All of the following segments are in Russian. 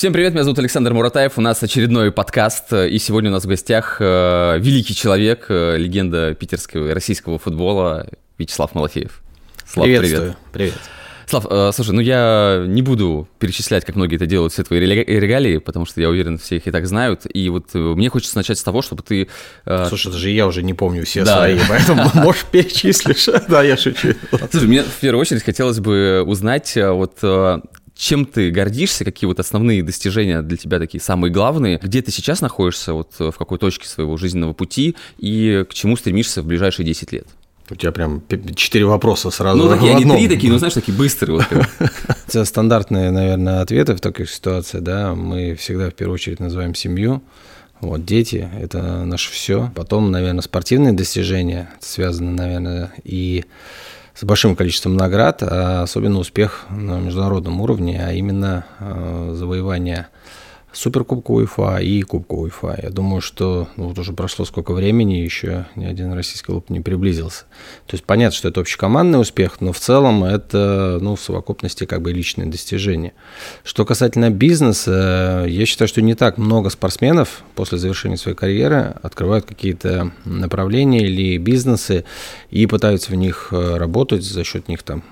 Всем привет, меня зовут Александр Муратаев, у нас очередной подкаст, и сегодня у нас в гостях э, великий человек, э, легенда питерского и российского футбола Вячеслав Малафеев. Слав, привет. Привет. Слав, э, слушай, ну я не буду перечислять, как многие это делают, все твои регалии, потому что я уверен, все их и так знают. И вот э, мне хочется начать с того, чтобы ты... Э... Слушай, даже я уже не помню все да. свои, поэтому, можешь перечислишь. Да, я шучу. Слушай, мне в первую очередь хотелось бы узнать, э, вот чем ты гордишься, какие вот основные достижения для тебя такие самые главные, где ты сейчас находишься, вот в какой точке своего жизненного пути и к чему стремишься в ближайшие 10 лет? У тебя прям четыре вопроса сразу. Ну, такие, они три такие, ну, знаешь, такие быстрые. Это стандартные, наверное, ответы в таких ситуациях, да. Мы всегда в первую очередь называем семью. Вот, дети – это наше все. Потом, наверное, спортивные достижения, связаны, наверное, и с большим количеством наград, а особенно успех на международном уровне, а именно э, завоевание Суперкубка УЕФА и Кубка УЕФА. Я думаю, что ну, вот уже прошло сколько времени, еще ни один российский клуб не приблизился. То есть понятно, что это общекомандный успех, но в целом это ну, в совокупности как бы личные достижения. Что касательно бизнеса, я считаю, что не так много спортсменов после завершения своей карьеры открывают какие-то направления или бизнесы и пытаются в них э, работать за счет них там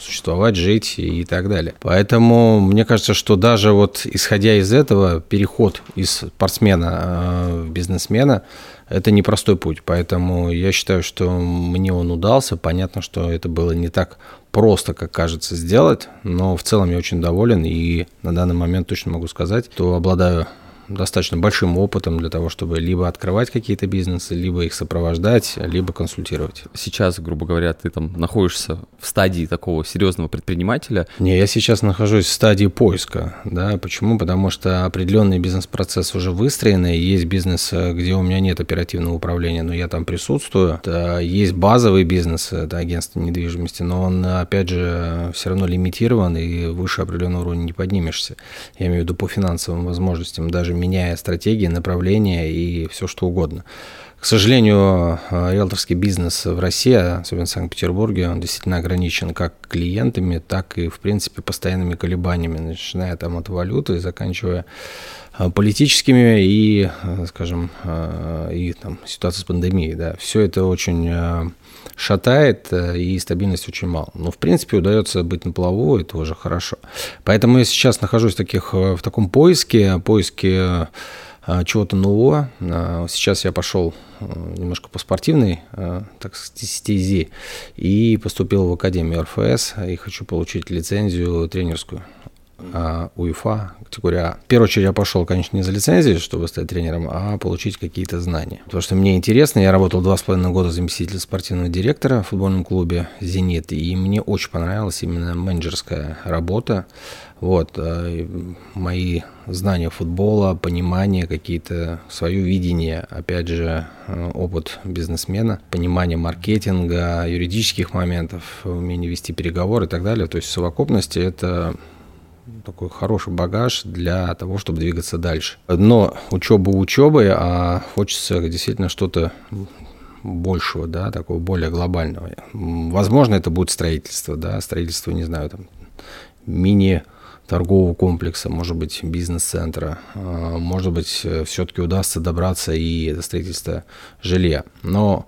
существовать, жить и так далее. Поэтому мне кажется, что даже вот исходя из этого, переход из спортсмена э, в бизнесмена – это непростой путь. Поэтому я считаю, что мне он удался. Понятно, что это было не так просто, как кажется, сделать, но в целом я очень доволен и на данный момент точно могу сказать, что обладаю достаточно большим опытом для того, чтобы либо открывать какие-то бизнесы, либо их сопровождать, либо консультировать. Сейчас, грубо говоря, ты там находишься в стадии такого серьезного предпринимателя? Не, я сейчас нахожусь в стадии поиска. Да? Почему? Потому что определенный бизнес-процесс уже выстроенный. Есть бизнес, где у меня нет оперативного управления, но я там присутствую. Есть базовый бизнес, это агентство недвижимости, но он, опять же, все равно лимитирован и выше определенного уровня не поднимешься. Я имею в виду по финансовым возможностям. Даже меняя стратегии, направления и все что угодно. К сожалению, э, риэлторский бизнес в России, особенно в Санкт-Петербурге, он действительно ограничен как клиентами, так и, в принципе, постоянными колебаниями, начиная там от валюты и заканчивая э, политическими и, э, скажем, и там ситуация с пандемией, да, все это очень шатает, и стабильности очень мало. Но, в принципе, удается быть на плаву, это уже хорошо. Поэтому я сейчас нахожусь в, таких, в таком поиске, поиске а, чего-то нового. Сейчас я пошел немножко по спортивной так стези и поступил в Академию РФС и хочу получить лицензию тренерскую. УЕФА, категория А. В первую очередь я пошел, конечно, не за лицензией, чтобы стать тренером, а получить какие-то знания. Потому что мне интересно, я работал два с половиной года заместителем спортивного директора в футбольном клубе «Зенит», и мне очень понравилась именно менеджерская работа. Вот, э, мои знания футбола, понимание какие-то, свое видение, опять же, э, опыт бизнесмена, понимание маркетинга, юридических моментов, умение вести переговоры и так далее. То есть в совокупности это такой хороший багаж для того, чтобы двигаться дальше. Но учеба учебой, а хочется действительно что-то большего, да, такого более глобального. Возможно, это будет строительство, да, строительство, не знаю, там, мини торгового комплекса, может быть, бизнес-центра, а, может быть, все-таки удастся добраться и до строительства жилья. Но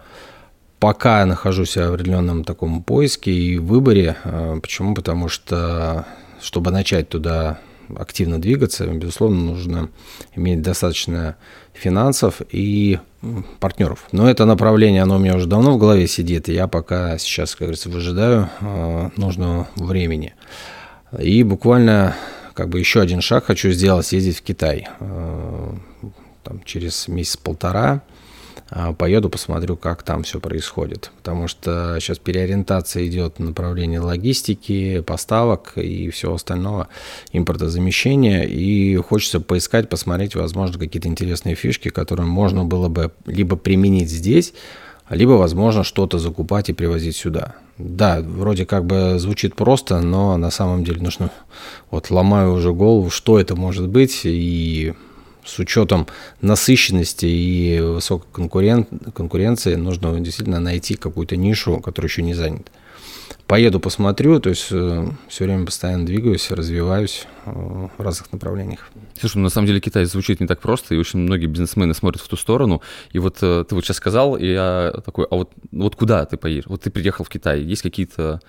пока я нахожусь в определенном таком поиске и выборе. А, почему? Потому что чтобы начать туда активно двигаться, безусловно, нужно иметь достаточно финансов и партнеров. Но это направление, оно у меня уже давно в голове сидит, и я пока сейчас, как говорится, выжидаю э, нужного времени. И буквально как бы еще один шаг хочу сделать, съездить в Китай. Э, там, через месяц-полтора поеду, посмотрю, как там все происходит. Потому что сейчас переориентация идет в направлении логистики, поставок и всего остального, импортозамещения. И хочется поискать, посмотреть, возможно, какие-то интересные фишки, которые можно было бы либо применить здесь, либо, возможно, что-то закупать и привозить сюда. Да, вроде как бы звучит просто, но на самом деле нужно... Вот ломаю уже голову, что это может быть, и с учетом насыщенности и высокой конкурен... конкуренции нужно действительно найти какую-то нишу, которая еще не занята. поеду, посмотрю, то есть э, все время постоянно двигаюсь, развиваюсь э, в разных направлениях. Слушай, ну, на самом деле Китай звучит не так просто, и очень многие бизнесмены смотрят в ту сторону. И вот э, ты вот сейчас сказал, и я такой, а вот, вот куда ты поедешь? Вот ты приехал в Китай, есть какие-то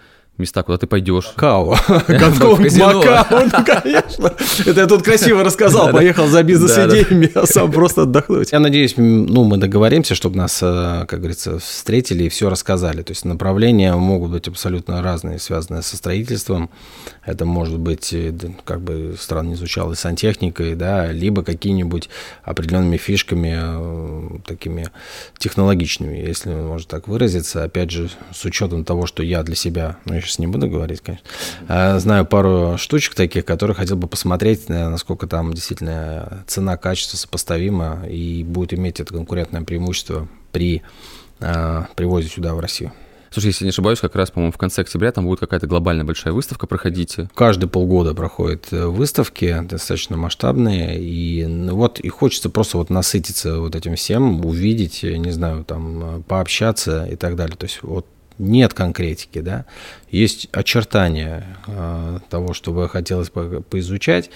места, куда ты пойдешь. Као. Гонконг, Макао, ну, конечно. Это я тут красиво рассказал. Поехал за бизнес-идеями, а сам просто отдохнуть. Я надеюсь, ну, мы договоримся, чтобы нас, э, как говорится, встретили и все рассказали. То есть направления могут быть абсолютно разные, связанные со строительством. Это может быть, э, как бы странно не звучало, и сантехникой, да, либо какими-нибудь определенными фишками, э, такими технологичными, если можно так выразиться. Опять же, с учетом того, что я для себя, ну, я сейчас не буду говорить, конечно. А, знаю пару штучек таких, которые хотел бы посмотреть, насколько там действительно цена, качество сопоставимо и будет иметь это конкурентное преимущество при а, привозе сюда, в Россию. Слушай, если не ошибаюсь, как раз, по-моему, в конце октября там будет какая-то глобальная большая выставка проходить. Каждые полгода проходят э, выставки, достаточно масштабные, и ну, вот и хочется просто вот насытиться вот этим всем, увидеть, не знаю, там, пообщаться и так далее. То есть вот нет конкретики, да, есть очертания э, того, что бы хотелось по поизучать.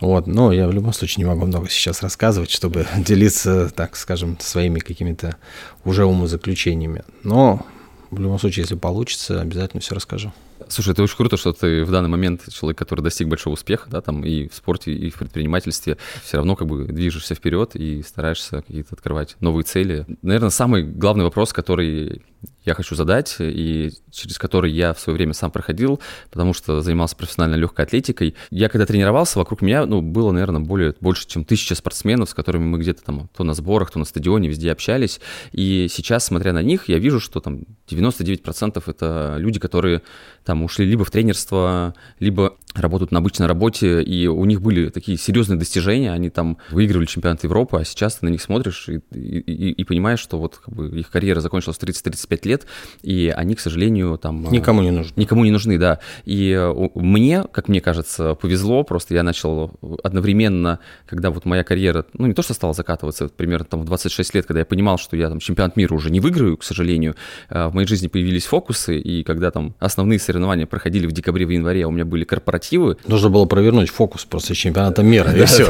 Вот, но я в любом случае не могу много сейчас рассказывать, чтобы делиться, так скажем, своими какими-то уже умозаключениями. Но в любом случае, если получится, обязательно все расскажу. Слушай, это очень круто, что ты в данный момент человек, который достиг большого успеха, да, там и в спорте, и в предпринимательстве, все равно как бы движешься вперед и стараешься какие-то открывать новые цели. Наверное, самый главный вопрос, который я хочу задать, и через который я в свое время сам проходил, потому что занимался профессиональной легкой атлетикой. Я когда тренировался, вокруг меня ну, было, наверное, более, больше, чем тысяча спортсменов, с которыми мы где-то там то на сборах, то на стадионе, везде общались. И сейчас, смотря на них, я вижу, что там 99% это люди, которые там ушли либо в тренерство, либо работают на обычной работе, и у них были такие серьезные достижения, они там выигрывали чемпионат Европы, а сейчас ты на них смотришь и, и, и понимаешь, что вот как бы, их карьера закончилась в 30-35 лет, и они, к сожалению, там... Э, никому не нужны. Никому не нужны, да. И э, мне, как мне кажется, повезло, просто я начал одновременно, когда вот моя карьера, ну не то, что стала закатываться, примерно там в 26 лет, когда я понимал, что я там чемпионат мира уже не выиграю, к сожалению, э, в моей жизни появились фокусы, и когда там основные соревнования проходили в декабре, в январе, а у меня были корпоративы. Нужно было провернуть фокус просто чемпионата мира, и все.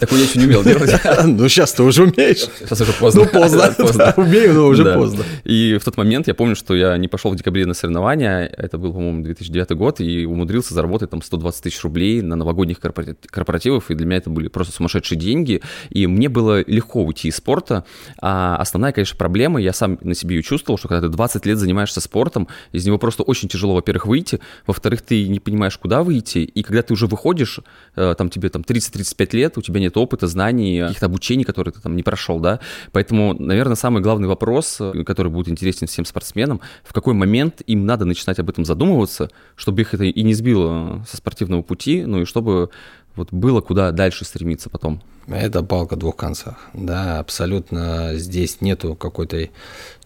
Такое я еще не умел делать. Ну, сейчас ты уже умеешь. Сейчас уже поздно. Ну, поздно. Умею, но уже поздно. И в тот момент я помню, что я не пошел в декабре на соревнования, это был, по-моему, 2009 год, и умудрился заработать там 120 тысяч рублей на новогодних корпоративах, и для меня это были просто сумасшедшие деньги, и мне было легко уйти из спорта, а основная, конечно, проблема, я сам на себе ее чувствовал, что когда ты 20 лет занимаешься спортом, из него просто очень тяжело, во-первых, выйти, во-вторых, ты не понимаешь, куда выйти, и когда ты уже выходишь, э, там тебе там 30-35 лет, у тебя нет опыта, знаний, каких-то обучений, которые ты там не прошел, да, поэтому, наверное, самый главный вопрос, э, который будет интересен всем спортсменам, в какой момент им надо начинать об этом задумываться, чтобы их это и не сбило со спортивного пути, ну и чтобы вот было куда дальше стремиться потом. Это палка двух концах. Да, абсолютно здесь нету какой-то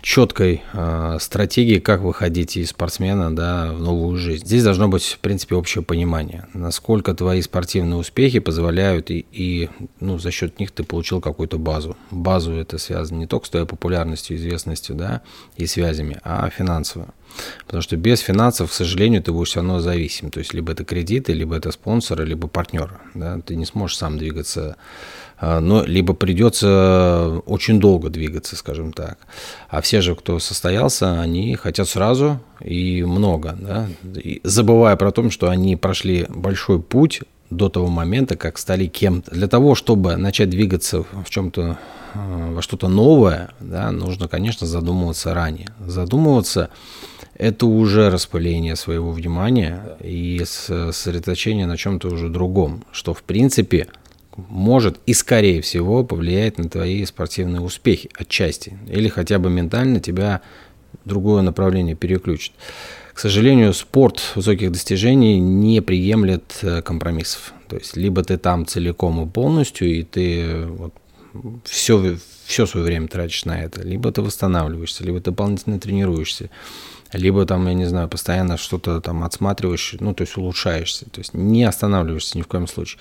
четкой э, стратегии, как выходить из спортсмена да, в новую жизнь. Здесь должно быть, в принципе, общее понимание, насколько твои спортивные успехи позволяют, и, и ну, за счет них ты получил какую-то базу. Базу это связано не только с твоей популярностью, известностью да, и связями, а финансово. Потому что без финансов, к сожалению, ты будешь все равно зависим. То есть либо это кредиты, либо это спонсоры, либо партнеры. Да? Ты не сможешь сам двигаться а, но либо придется очень долго двигаться, скажем так. А все же, кто состоялся, они хотят сразу и много, да? и забывая про то, что они прошли большой путь до того момента, как стали кем-то. Для того, чтобы начать двигаться в чем-то, а, во что-то новое, да, нужно, конечно, задумываться ранее. Задумываться это уже распыление своего внимания и сосредоточение на чем-то уже другом, что в принципе может и, скорее всего, повлияет на твои спортивные успехи отчасти. Или хотя бы ментально тебя другое направление переключит. К сожалению, спорт высоких достижений не приемлет э, компромиссов. То есть, либо ты там целиком и полностью, и ты вот, все, все свое время тратишь на это, либо ты восстанавливаешься, либо ты дополнительно тренируешься, либо там, я не знаю, постоянно что-то там отсматриваешь, ну, то есть улучшаешься, то есть не останавливаешься ни в коем случае.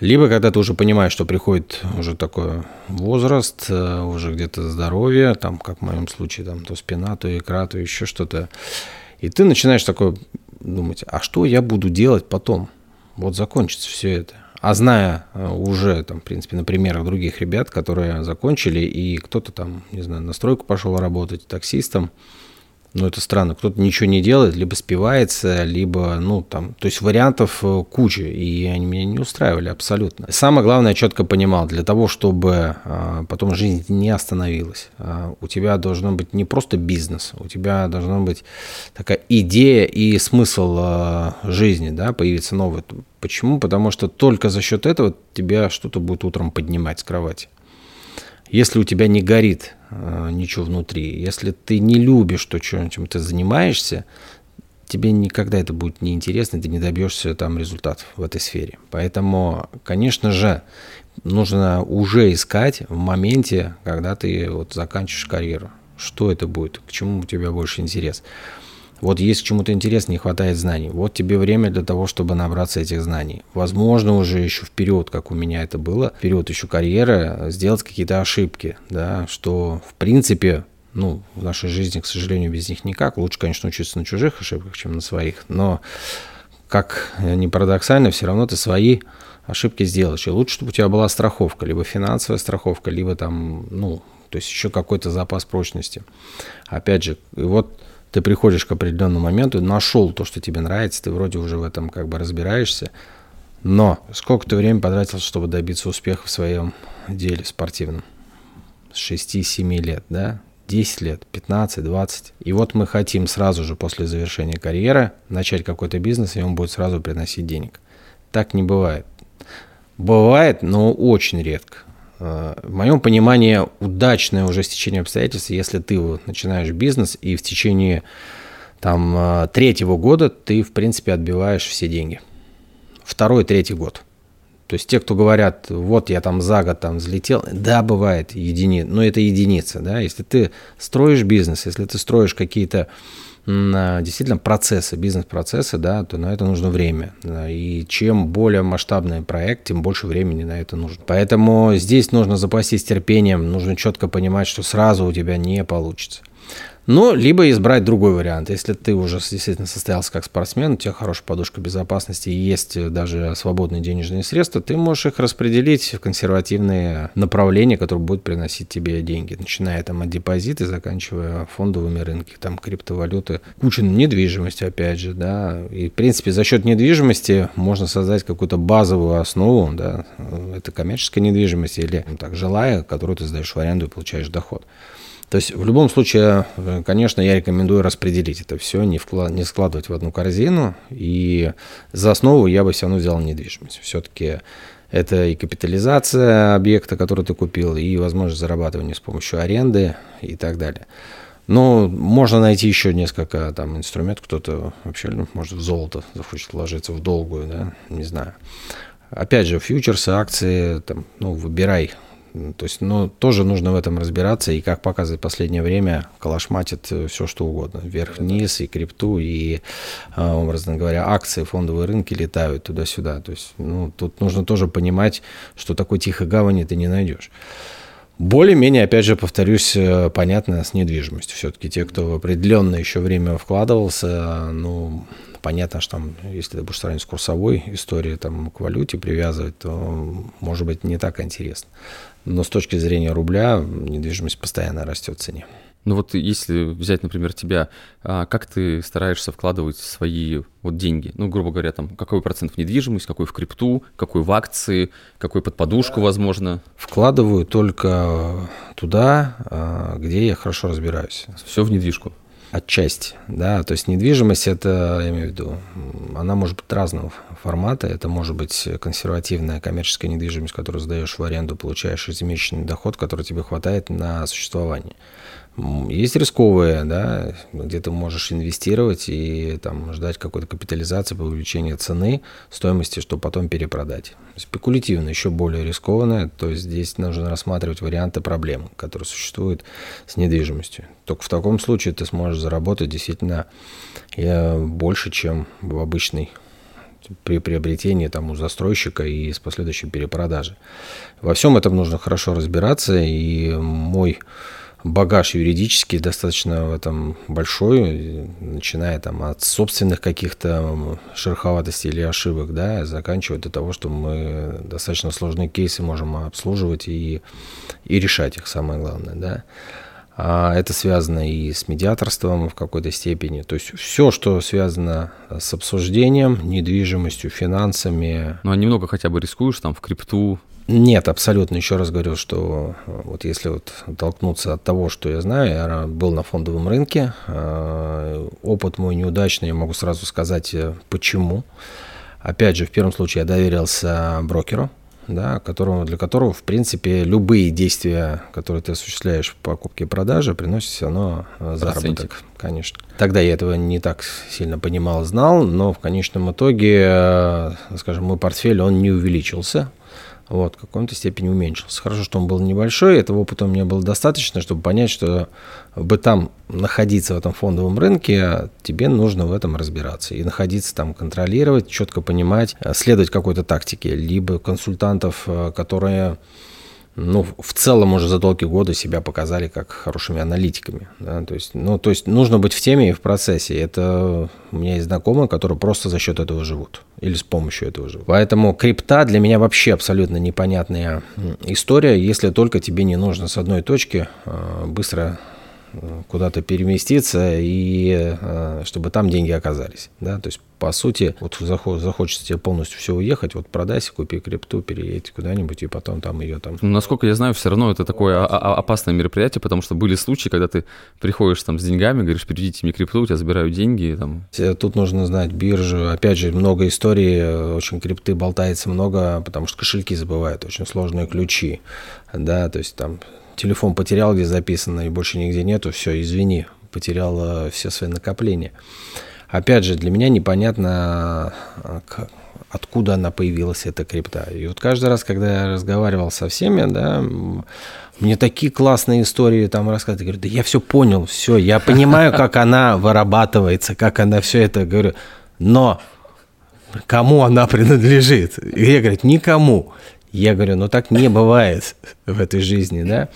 Либо когда ты уже понимаешь, что приходит уже такой возраст, э, уже где-то здоровье, там, как в моем случае, там, то спина, то икра, то еще что-то, и ты начинаешь такой думать, а что я буду делать потом? Вот закончится все это. А зная э, уже, там, в принципе, на примерах других ребят, которые закончили, и кто-то там, не знаю, на стройку пошел работать таксистом, ну, это странно, кто-то ничего не делает, либо спивается, либо, ну, там, то есть вариантов э, куча, и они меня не устраивали абсолютно. Самое главное, я четко понимал, для того, чтобы а, потом жизнь не остановилась, а, у тебя должно быть не просто бизнес, у тебя должна быть такая идея и смысл а, жизни, да, появится новый. Почему? Потому что только за счет этого тебя что-то будет утром поднимать с кровати. Если у тебя не горит э, ничего внутри, если ты не любишь то, чем, ты занимаешься, тебе никогда это будет неинтересно, ты не добьешься там результатов в этой сфере. Поэтому, конечно же, нужно уже искать в моменте, когда ты вот заканчиваешь карьеру. Что это будет, к чему у тебя больше интерес. Вот есть к чему-то интерес, не хватает знаний. Вот тебе время для того, чтобы набраться этих знаний. Возможно, уже еще вперед, как у меня это было, вперед еще карьеры, сделать какие-то ошибки, да, что в принципе ну, в нашей жизни, к сожалению, без них никак. Лучше, конечно, учиться на чужих ошибках, чем на своих. Но, как ни парадоксально, все равно ты свои ошибки сделаешь. И лучше, чтобы у тебя была страховка, либо финансовая страховка, либо там, ну, то есть еще какой-то запас прочности. Опять же, и вот ты приходишь к определенному моменту, нашел то, что тебе нравится, ты вроде уже в этом как бы разбираешься, но сколько ты времени потратил, чтобы добиться успеха в своем деле спортивном? С 6-7 лет, да? 10 лет, 15, 20. И вот мы хотим сразу же после завершения карьеры начать какой-то бизнес, и он будет сразу приносить денег. Так не бывает. Бывает, но очень редко. В моем понимании удачное уже стечение обстоятельств, если ты начинаешь бизнес и в течение там э, третьего года ты, в принципе, отбиваешь все деньги. Второй, третий год. То есть те, кто говорят, вот я там за год там взлетел, да, бывает едини, но это единица, да. Если ты строишь бизнес, если ты строишь какие-то действительно процессы, бизнес-процессы, да, то на это нужно время. И чем более масштабный проект, тем больше времени на это нужно. Поэтому здесь нужно запастись терпением, нужно четко понимать, что сразу у тебя не получится. Ну, либо избрать другой вариант. Если ты уже действительно состоялся как спортсмен, у тебя хорошая подушка безопасности и есть даже свободные денежные средства, ты можешь их распределить в консервативные направления, которые будут приносить тебе деньги, начиная там от депозита, заканчивая фондовыми рынками, там криптовалюты, куча недвижимости, опять же, да, и в принципе за счет недвижимости можно создать какую-то базовую основу, да, это коммерческая недвижимость или так жилая, которую ты сдаешь в аренду и получаешь доход. То есть в любом случае, э, конечно, я рекомендую распределить это все, не, вклад, не складывать в одну корзину. И за основу я бы все равно взял недвижимость. Все-таки это и капитализация объекта, который ты купил, и возможность зарабатывания с помощью аренды и так далее. Но можно найти еще несколько там инструментов. Кто-то вообще ну, может в золото захочет вложиться в долгую, да, не знаю. Опять же, фьючерсы, акции, там, ну, выбирай то есть, ну, тоже нужно в этом разбираться, и как показывает последнее время, калашматит э, все, что угодно. Вверх-вниз, и крипту, и, э, образно говоря, акции, фондовые рынки летают туда-сюда. То есть, ну, тут нужно тоже понимать, что такой тихой гавани ты не найдешь. Более-менее, опять же, повторюсь, э, понятно с недвижимостью. Все-таки те, кто в определенное еще время вкладывался, ну, понятно, что там, если ты будешь сравнивать с курсовой историей, там, к валюте привязывать, то, может быть, не так интересно. Но с точки зрения рубля недвижимость постоянно растет в цене. Ну вот если взять, например, тебя, а как ты стараешься вкладывать свои вот деньги? Ну, грубо говоря, там, какой процент в недвижимость, какой в крипту, какой в акции, какой под подушку, возможно? Вкладываю только туда, а, где я хорошо разбираюсь. Все в недвижку? Отчасти, да. То есть недвижимость, это, я имею в виду, она может быть разного формата. Это может быть консервативная коммерческая недвижимость, которую сдаешь в аренду, получаешь ежемесячный доход, который тебе хватает на существование. Есть рисковые, да, где ты можешь инвестировать и там, ждать какой-то капитализации по увеличению цены, стоимости, чтобы потом перепродать. Спекулятивно еще более рискованное, то есть здесь нужно рассматривать варианты проблем, которые существуют с недвижимостью. Только в таком случае ты сможешь заработать действительно э, больше, чем в обычной при приобретении там, у застройщика и с последующей перепродажей. Во всем этом нужно хорошо разбираться, и мой багаж юридический достаточно в этом большой, начиная там от собственных каких-то шероховатостей или ошибок, да, заканчивая до того, что мы достаточно сложные кейсы можем обслуживать и, и решать их, самое главное, да. А это связано и с медиаторством в какой-то степени. То есть все, что связано с обсуждением, недвижимостью, финансами. Ну, а немного хотя бы рискуешь там в крипту, нет, абсолютно. Еще раз говорю, что э, вот если вот толкнуться от того, что я знаю, я был на фондовом рынке, э, опыт мой неудачный, я могу сразу сказать, э, почему. Опять же, в первом случае я доверился брокеру, да, которому, для которого, в принципе, любые действия, которые ты осуществляешь в покупке и продаже, приносят все равно заработок, Процентик. конечно. Тогда я этого не так сильно понимал, знал, но в конечном итоге, скажем, мой портфель, он не увеличился, вот, в какой-то степени уменьшился. Хорошо, что он был небольшой, этого опыта у меня было достаточно, чтобы понять, что бы там находиться в этом фондовом рынке, тебе нужно в этом разбираться. И находиться там, контролировать, четко понимать, следовать какой-то тактике, либо консультантов, э, которые ну, в целом уже за долгие годы себя показали как хорошими аналитиками. Да? То, есть, ну, то есть нужно быть в теме и в процессе. Это у меня есть знакомые, которые просто за счет этого живут или с помощью этого живут. Поэтому крипта для меня вообще абсолютно непонятная история, если только тебе не нужно с одной точки э, быстро куда-то переместиться и э, чтобы там деньги оказались. Да? То есть, по сути, вот захочется тебе полностью все уехать, вот продайся, купи крипту, переедь куда-нибудь и потом там ее там... Ну, насколько я знаю, все равно это такое опасное мероприятие, потому что были случаи, когда ты приходишь там с деньгами, говоришь, переведите мне крипту, у тебя забирают деньги. Там. Тут нужно знать биржу. Опять же, много историй, очень крипты болтается много, потому что кошельки забывают, очень сложные ключи. Да, то есть там телефон потерял, где записано, и больше нигде нету, все, извини, потерял все свои накопления. Опять же, для меня непонятно, а, откуда она появилась, эта крипта. И вот каждый раз, когда я разговаривал со всеми, да, мне такие классные истории там рассказывают. Я говорю, да я все понял, все, я понимаю, как она вырабатывается, как она все это, говорю, но кому она принадлежит? И я говорю, никому. Я говорю, ну так не бывает в этой жизни, да.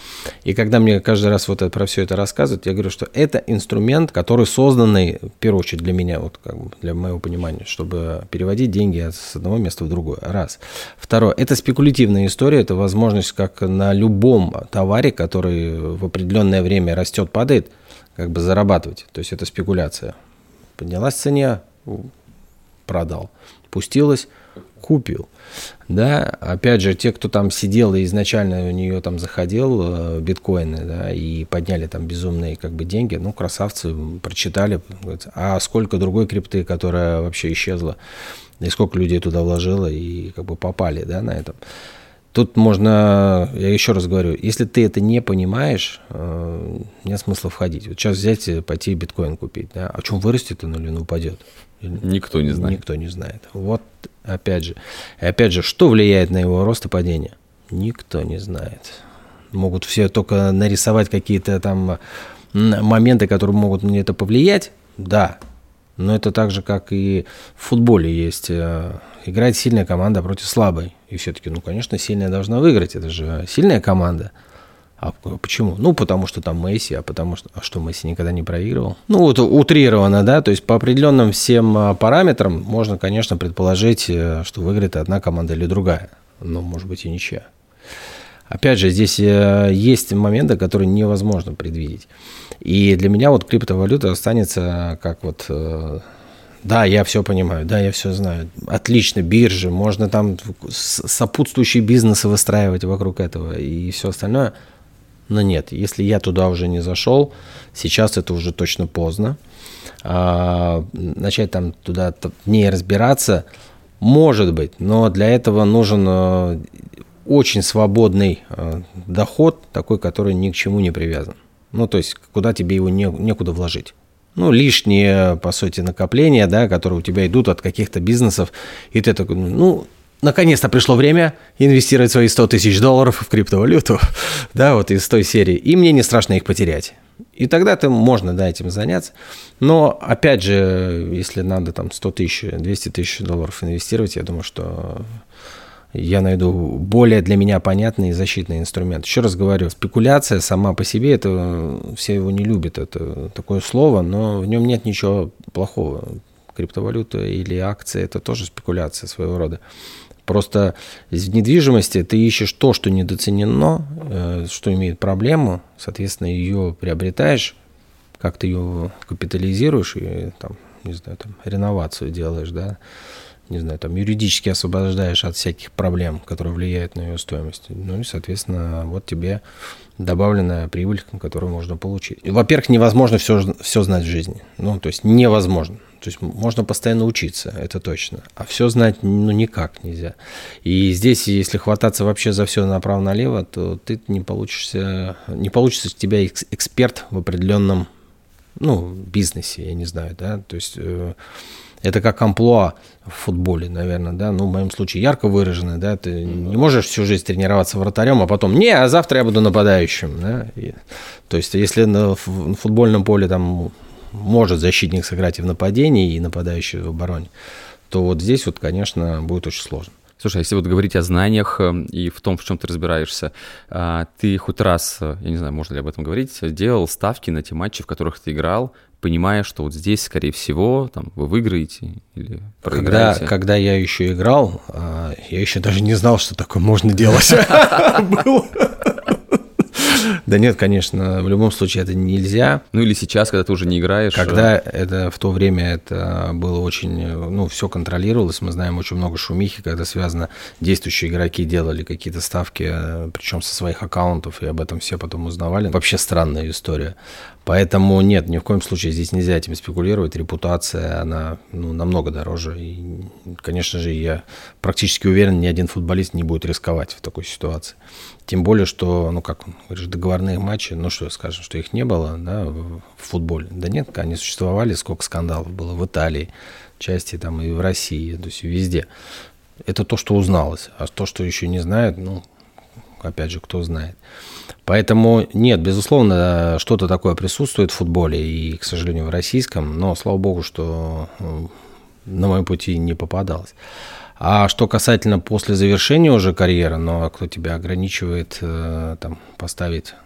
И когда мне каждый раз вот это, про все это рассказывают, я говорю, что это инструмент, который созданный, в первую очередь для меня, вот как бы для моего понимания, чтобы переводить деньги с одного места в другое. Раз. Второе, это спекулятивная история, это возможность, как на любом товаре, который в определенное время растет, падает, как бы зарабатывать. То есть это спекуляция. Поднялась цена, продал. Пустилась, купил. Да, опять же, те, кто там сидел и изначально у нее там заходил э, биткоины, да, и подняли там безумные как бы деньги, ну, красавцы, прочитали, а сколько другой крипты, которая вообще исчезла, и сколько людей туда вложило, и как бы попали, да, на этом. Тут можно, я еще раз говорю, если ты это не понимаешь, э, нет смысла входить. Вот сейчас взять и пойти биткоин купить, да, а чем вырастет он или он упадет? Никто не знает. Никто не знает. Вот опять же. Опять же, что влияет на его рост и падение? Никто не знает. Могут все только нарисовать какие-то там моменты, которые могут на это повлиять, да. Но это так же, как и в футболе есть. Э, играет сильная команда против слабой. И все-таки, ну, конечно, сильная должна выиграть. Это же сильная команда. А почему? Ну, потому что там Месси, а потому что... А что, Месси никогда не проигрывал? Ну, вот утрированно, да, то есть по определенным всем а, параметрам можно, конечно, предположить, э, что выиграет одна команда или другая. Но, может быть, и ничья. Опять же, здесь э, есть моменты, которые невозможно предвидеть. И для меня вот криптовалюта останется как вот... Э, да, я все понимаю, да, я все знаю. Отлично, биржи, можно там сопутствующие бизнесы выстраивать вокруг этого и все остальное – но нет, если я туда уже не зашел, сейчас это уже точно поздно. А, начать там туда не разбираться, может быть, но для этого нужен а, очень свободный а, доход, такой, который ни к чему не привязан. Ну, то есть, куда тебе его не, некуда вложить. Ну, лишние, по сути, накопления, да, которые у тебя идут от каких-то бизнесов, и ты такой, ну, наконец-то пришло время инвестировать свои 100 тысяч долларов в криптовалюту, да, вот из той серии, и мне не страшно их потерять. И тогда ты можно, да, этим заняться. Но, опять же, если надо там 100 тысяч, 200 тысяч долларов инвестировать, я думаю, что я найду более для меня понятный защитный инструмент. Еще раз говорю, спекуляция сама по себе, это все его не любят, это такое слово, но в нем нет ничего плохого. Криптовалюта или акции – это тоже спекуляция своего рода. Просто в недвижимости ты ищешь то, что недоценено, э, что имеет проблему, соответственно, ее приобретаешь, как ты ее капитализируешь и там, не знаю, там, реновацию делаешь, да, не знаю, там, юридически освобождаешь от всяких проблем, которые влияют на ее стоимость. Ну и, соответственно, вот тебе добавленная прибыль, которую можно получить. Во-первых, невозможно все, все знать в жизни. Ну, то есть невозможно. То есть можно постоянно учиться, это точно. А все знать ну, никак нельзя. И здесь, если хвататься вообще за все направо-налево, то ты не получишься, не получится у тебя эксперт в определенном ну, бизнесе, я не знаю, да, то есть э, это как амплуа в футболе, наверное, да, ну, в моем случае ярко выраженное, да, ты не можешь всю жизнь тренироваться вратарем, а потом, не, а завтра я буду нападающим, да, и, то есть если на футбольном поле там может защитник сыграть и в нападении, и нападающий в обороне, то вот здесь вот, конечно, будет очень сложно. Слушай, а если вот говорить о знаниях э, и в том, в чем ты разбираешься, а, ты хоть раз, э, я не знаю, можно ли об этом говорить, делал ставки на те матчи, в которых ты играл, понимая, что вот здесь, скорее всего, там, вы выиграете или проиграете? Когда, когда я еще играл, а, я еще даже не знал, что такое можно делать. Да нет, конечно, в любом случае это нельзя. Ну или сейчас, когда ты уже не играешь. Когда э, это в то время это было очень, ну все контролировалось, мы знаем очень много шумихи, когда связано, действующие игроки делали какие-то ставки, э, причем со своих аккаунтов, и об этом все потом узнавали. Вообще странная история. Поэтому нет, ни в коем случае здесь нельзя этим спекулировать. Репутация, она ну, намного дороже. И, конечно же, я практически уверен, ни один футболист не будет рисковать в такой ситуации. Тем более, что, ну как, говоришь, договорные матчи, ну что скажем, что их не было да, в футболе. Да нет, они существовали, сколько скандалов было в Италии, части там и в России, то есть везде. Это то, что узналось. А то, что еще не знают, ну, опять же, кто знает. Поэтому нет, безусловно, что-то такое присутствует в футболе, и, к сожалению, в российском, но, слава богу, что э, на моем пути не попадалось. А что касательно после завершения уже карьеры, ну, а кто тебя ограничивает э, там, поставить,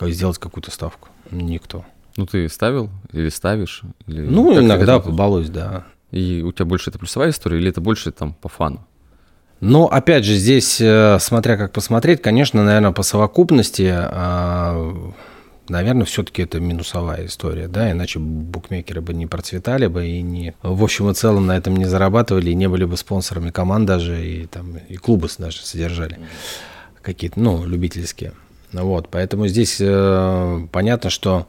сделать какую-то ставку? Никто. Ну, ты ставил или ставишь? Или ну, иногда побалуюсь, да. И у тебя больше это плюсовая история или это больше там по фану? Но опять же, здесь, э, смотря как посмотреть, конечно, наверное, по совокупности а, наверное, все-таки это минусовая история, да, иначе букмекеры бы не процветали бы и не, в общем и целом на этом не зарабатывали, и не были бы спонсорами команд даже, и там, и клубы даже содержали какие-то, ну, любительские. Вот, поэтому здесь э, понятно, что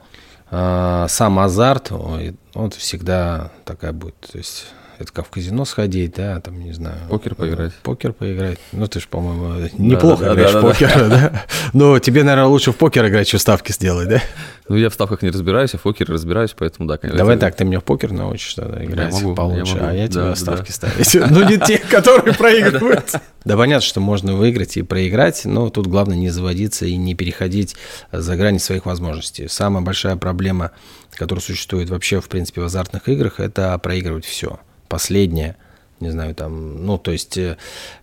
э, сам азарт, он, он всегда такая будет, то есть это как в казино сходить, да, там, не знаю. Покер поиграть. Покер поиграть. Ну, ты же, по-моему, неплохо да, играешь да, да, в покер, да. да? Но тебе, наверное, лучше в покер играть, чем ставки сделать, да? Ну, я в ставках не разбираюсь, а в покере разбираюсь, поэтому да, конечно. Давай так, ты меня в покер научишь тогда играть я могу, получше, я могу. а я тебе ставки ставить. Ну, не те, которые проигрывают. Да понятно, что можно выиграть и проиграть, но тут главное не заводиться и не переходить за грани своих возможностей. Самая большая проблема, которая существует вообще, в принципе, в азартных играх, это проигрывать все последнее, не знаю, там, ну, то есть э,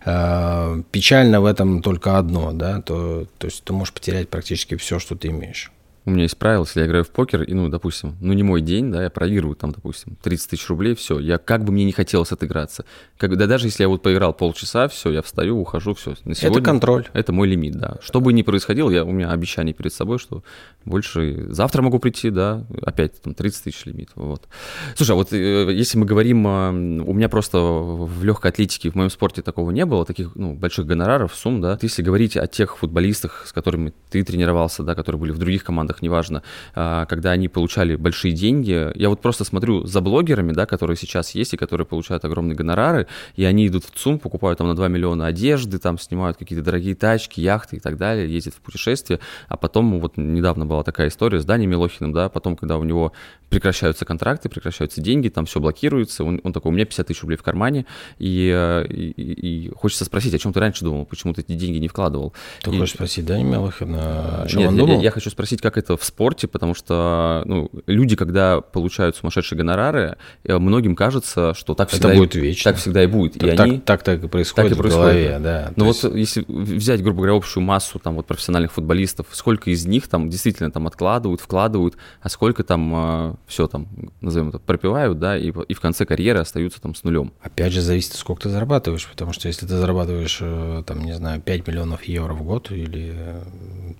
э, печально в этом только одно, да, то, то есть ты можешь потерять практически все, что ты имеешь у меня есть правило, если я играю в покер, и, ну, допустим, ну, не мой день, да, я проигрываю там, допустим, 30 тысяч рублей, все, я как бы мне не хотелось отыграться. Как, да даже если я вот поиграл полчаса, все, я встаю, ухожу, все. На сегодня, это контроль. Это мой лимит, да. Что бы ни происходило, я, у меня обещание перед собой, что больше завтра могу прийти, да, опять там 30 тысяч лимит, вот. Слушай, а вот э, если мы говорим, у меня просто в легкой атлетике, в моем спорте такого не было, таких, ну, больших гонораров, сумм, да. Если говорить о тех футболистах, с которыми ты тренировался, да, которые были в других командах, командах, неважно, а, когда они получали большие деньги. Я вот просто смотрю за блогерами, да, которые сейчас есть и которые получают огромные гонорары, и они идут в ЦУМ, покупают там на 2 миллиона одежды, там снимают какие-то дорогие тачки, яхты и так далее, ездят в путешествия, а потом вот недавно была такая история с Даней Милохиным, да, потом, когда у него прекращаются контракты, прекращаются деньги, там все блокируется, он, он такой, у меня 50 тысяч рублей в кармане, и, э, и, и хочется спросить, о чем ты раньше думал, почему ты эти деньги не вкладывал? Ты и... хочешь спросить Дани Милохина, о чем Нет, он думал? Я, я хочу спросить, как это это в спорте, потому что ну, люди, когда получают сумасшедшие гонорары, э, многим кажется, что так всегда, это будет вечно. так всегда и будет. Так, и так, они... так, так и происходит так и происходит, в голове, да. Ну вот есть... если взять, грубо говоря, общую массу там вот профессиональных футболистов, сколько из них там действительно там откладывают, вкладывают, а сколько там э, все там, назовем это, пропивают, да, и, и в конце карьеры остаются там с нулем. Опять же, зависит, сколько ты зарабатываешь, потому что если ты зарабатываешь, э, там, не знаю, 5 миллионов евро в год, или э,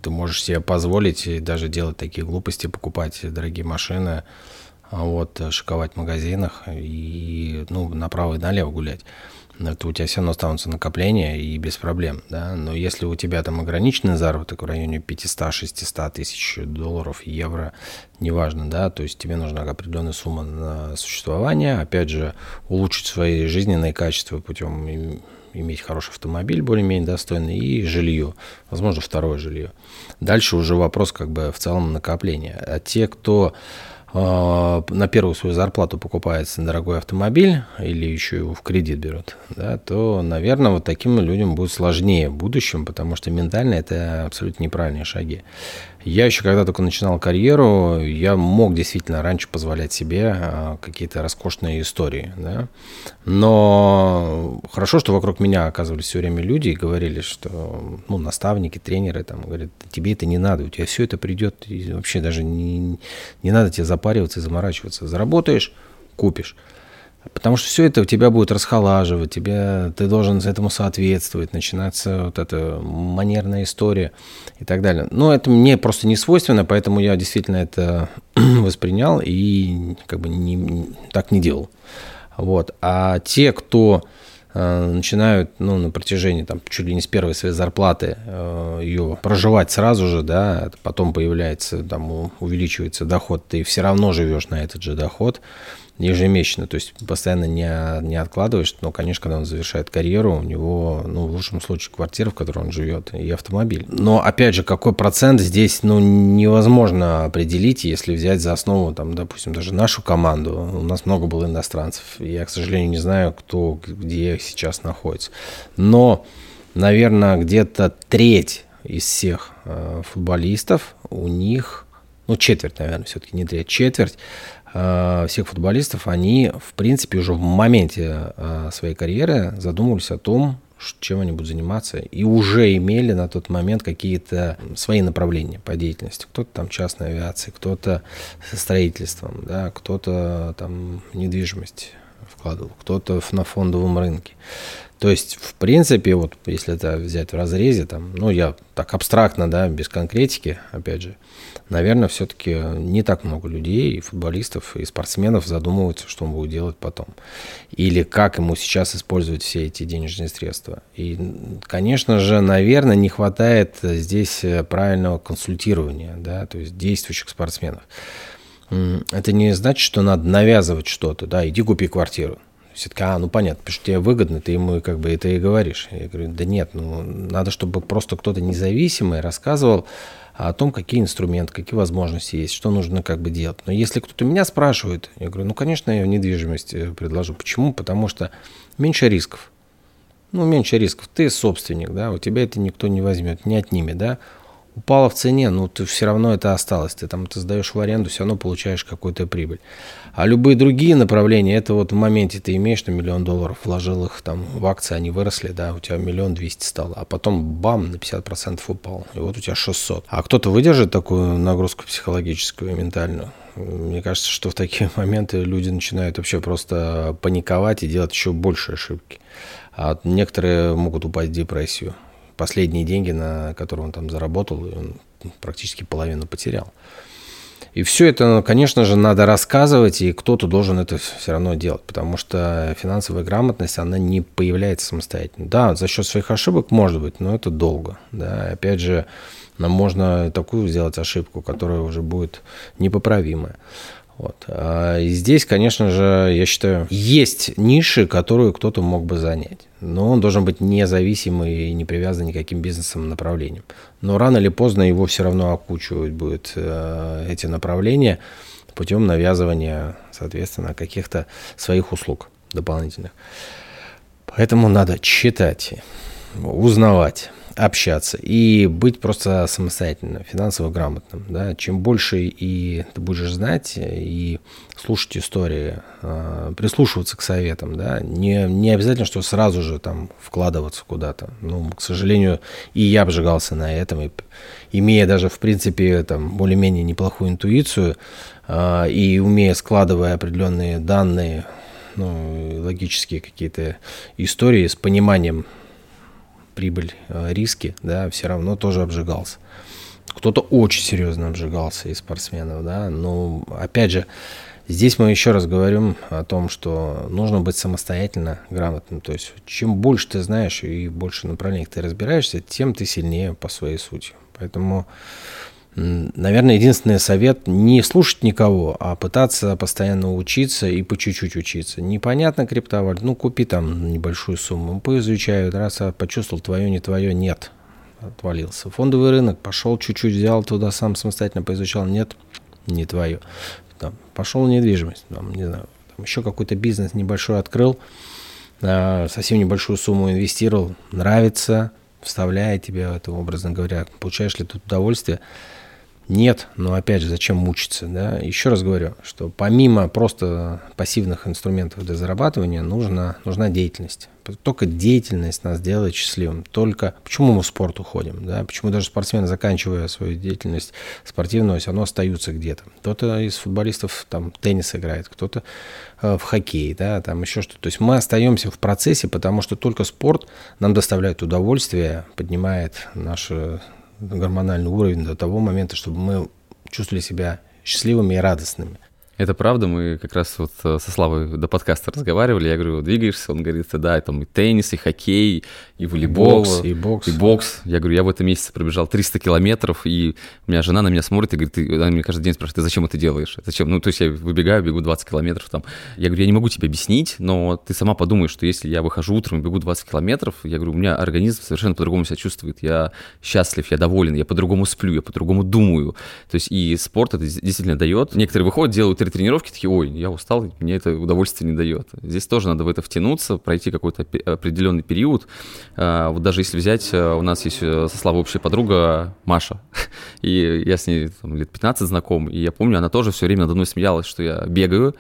ты можешь себе позволить даже делать такие глупости, покупать дорогие машины, а вот, шиковать в магазинах и, ну, направо и налево гулять. Это у тебя все равно останутся накопления и без проблем, да, но если у тебя там ограниченный заработок в районе 500-600 тысяч долларов, евро, неважно, да, то есть тебе нужна определенная сумма на существование, опять же, улучшить свои жизненные качества путем иметь хороший автомобиль более-менее достойный и жилье, возможно, второе жилье. Дальше уже вопрос как бы в целом накопления. А те, кто а, на первую свою зарплату покупается дорогой автомобиль или еще его в кредит берут, да, то, наверное, вот таким людям будет сложнее в будущем, потому что ментально это абсолютно неправильные шаги. Я еще когда только начинал карьеру, я мог действительно раньше позволять себе а, какие-то роскошные истории. Да? Но хорошо, что вокруг меня оказывались все время люди и говорили, что ну, наставники, тренеры там говорят, тебе это не надо, у тебя все это придет, и вообще даже не, не надо тебе запариваться и заморачиваться. Заработаешь, купишь. Потому что все это у тебя будет расхолаживать, тебе, ты должен этому соответствовать, начинается вот эта манерная история и так далее. Но это мне просто не свойственно, поэтому я действительно это воспринял и как бы не, так не делал. Вот. А те, кто э, начинают ну, на протяжении там, чуть ли не с первой своей зарплаты э, ее проживать сразу же, да, потом появляется, там, увеличивается доход, ты все равно живешь на этот же доход, ежемесячно, то есть постоянно не, не откладываешь, но, конечно, когда он завершает карьеру, у него, ну, в лучшем случае, квартира, в которой он живет, и автомобиль. Но, опять же, какой процент здесь, ну, невозможно определить, если взять за основу, там, допустим, даже нашу команду, у нас много было иностранцев, я, к сожалению, не знаю, кто где сейчас находится, но, наверное, где-то треть из всех э, футболистов, у них, ну, четверть, наверное, все-таки не треть, четверть всех футболистов, они, в принципе, уже в моменте э, своей карьеры задумывались о том, чем они будут заниматься, и уже имели на тот момент какие-то свои направления по деятельности. Кто-то там частной авиации, кто-то со строительством, да, кто-то там недвижимость вкладывал, кто-то на фондовом рынке. То есть, в принципе, вот если это взять в разрезе, там, ну, я так абстрактно, да, без конкретики, опять же, наверное, все-таки не так много людей, и футболистов, и спортсменов задумываются, что он будет делать потом. Или как ему сейчас использовать все эти денежные средства. И, конечно же, наверное, не хватает здесь правильного консультирования, да, то есть действующих спортсменов. Это не значит, что надо навязывать что-то, да, иди купи квартиру. Все-таки, а, ну понятно, потому что тебе выгодно, ты ему как бы это и говоришь. Я говорю, да нет, ну надо, чтобы просто кто-то независимый рассказывал о том, какие инструменты, какие возможности есть, что нужно как бы делать. Но если кто-то меня спрашивает, я говорю, ну, конечно, я недвижимость э, предложу. Почему? Потому что меньше рисков. Ну, меньше рисков. Ты собственник, да, у тебя это никто не возьмет, не отнимет, да упала в цене, но ты все равно это осталось. Ты там ты сдаешь в аренду, все равно получаешь какую-то прибыль. А любые другие направления, это вот в моменте ты имеешь на миллион долларов, вложил их там в акции, они выросли, да, у тебя миллион двести стало, а потом бам, на 50% упал, и вот у тебя 600. А кто-то выдержит такую нагрузку психологическую и ментальную? Мне кажется, что в такие моменты люди начинают вообще просто паниковать и делать еще больше ошибки. А некоторые могут упасть в депрессию последние деньги, на которые он там заработал, он практически половину потерял. И все это, ну, конечно же, надо рассказывать, и кто-то должен это все равно делать, потому что финансовая грамотность, она не появляется самостоятельно. Да, за счет своих ошибок может быть, но это долго. Да. Опять же, нам можно такую сделать ошибку, которая уже будет непоправимая. Вот. А здесь, конечно же, я считаю, есть ниши, которую кто-то мог бы занять. Но он должен быть независимый и не привязан никаким бизнесом направлением. Но рано или поздно его все равно окучивать будет э, эти направления путем навязывания, соответственно, каких-то своих услуг дополнительных. Поэтому надо читать, узнавать, общаться и быть просто самостоятельно, финансово грамотным. Да? Чем больше и ты будешь знать и слушать истории, э, прислушиваться к советам, да? не, не обязательно, что сразу же там вкладываться куда-то. Ну, к сожалению, и я обжигался на этом, и, имея даже, в принципе, там, более-менее неплохую интуицию, э, и умея, складывая определенные данные, ну, логические какие-то истории с пониманием прибыль, э, риски, да, все равно тоже обжигался. Кто-то очень серьезно обжигался из спортсменов, да, но опять же, здесь мы еще раз говорим о том, что нужно быть самостоятельно грамотным, то есть чем больше ты знаешь и больше направлений ты разбираешься, тем ты сильнее по своей сути. Поэтому Наверное, единственный совет – не слушать никого, а пытаться постоянно учиться и по чуть-чуть учиться. Непонятно криптовалют, ну купи там небольшую сумму, поизучают, раз а почувствовал твое, не твое, нет, отвалился. Фондовый рынок, пошел чуть-чуть, взял туда, сам самостоятельно поизучал, нет, не твое. Там, пошел недвижимость, там, не знаю, там еще какой-то бизнес небольшой открыл, а, совсем небольшую сумму инвестировал, нравится, вставляет тебе это, образно говоря, получаешь ли тут удовольствие – нет, но опять же, зачем мучиться? Да? Еще раз говорю, что помимо просто пассивных инструментов для зарабатывания нужна, нужна деятельность. Только деятельность нас делает счастливым. Только почему мы в спорт уходим? Да? Почему даже спортсмены, заканчивая свою деятельность спортивную, все равно остаются где-то. Кто-то из футболистов там теннис играет, кто-то э, в хоккей, да, там еще что-то. То есть мы остаемся в процессе, потому что только спорт нам доставляет удовольствие, поднимает наше гормональный уровень до того момента, чтобы мы чувствовали себя счастливыми и радостными. Это правда, мы как раз вот э, со Славой до подкаста разговаривали, я говорю, двигаешься, он говорит, да, там и теннис, и хоккей, и волейбол. Бокс, и бокс. И бокс. Я говорю, я в этом месяце пробежал 300 километров, и у меня жена на меня смотрит и говорит, ты, она мне каждый день спрашивает, ты зачем это делаешь? Зачем? Ну, то есть я выбегаю, бегу 20 километров там. Я говорю, я не могу тебе объяснить, но ты сама подумаешь, что если я выхожу утром и бегу 20 километров, я говорю, у меня организм совершенно по-другому себя чувствует, я счастлив, я доволен, я по-другому сплю, я по-другому думаю. То есть и спорт это действительно дает. Некоторые выходят, делают три тренировки, такие, ой, я устал, мне это удовольствие не дает. Здесь тоже надо в это втянуться, пройти какой-то определенный период. А, вот даже если взять, э, у нас есть э, со Славой общая подруга Маша, и я с ней там, лет 15 знаком, и я помню, она тоже все время надо мной смеялась, что я бегаю,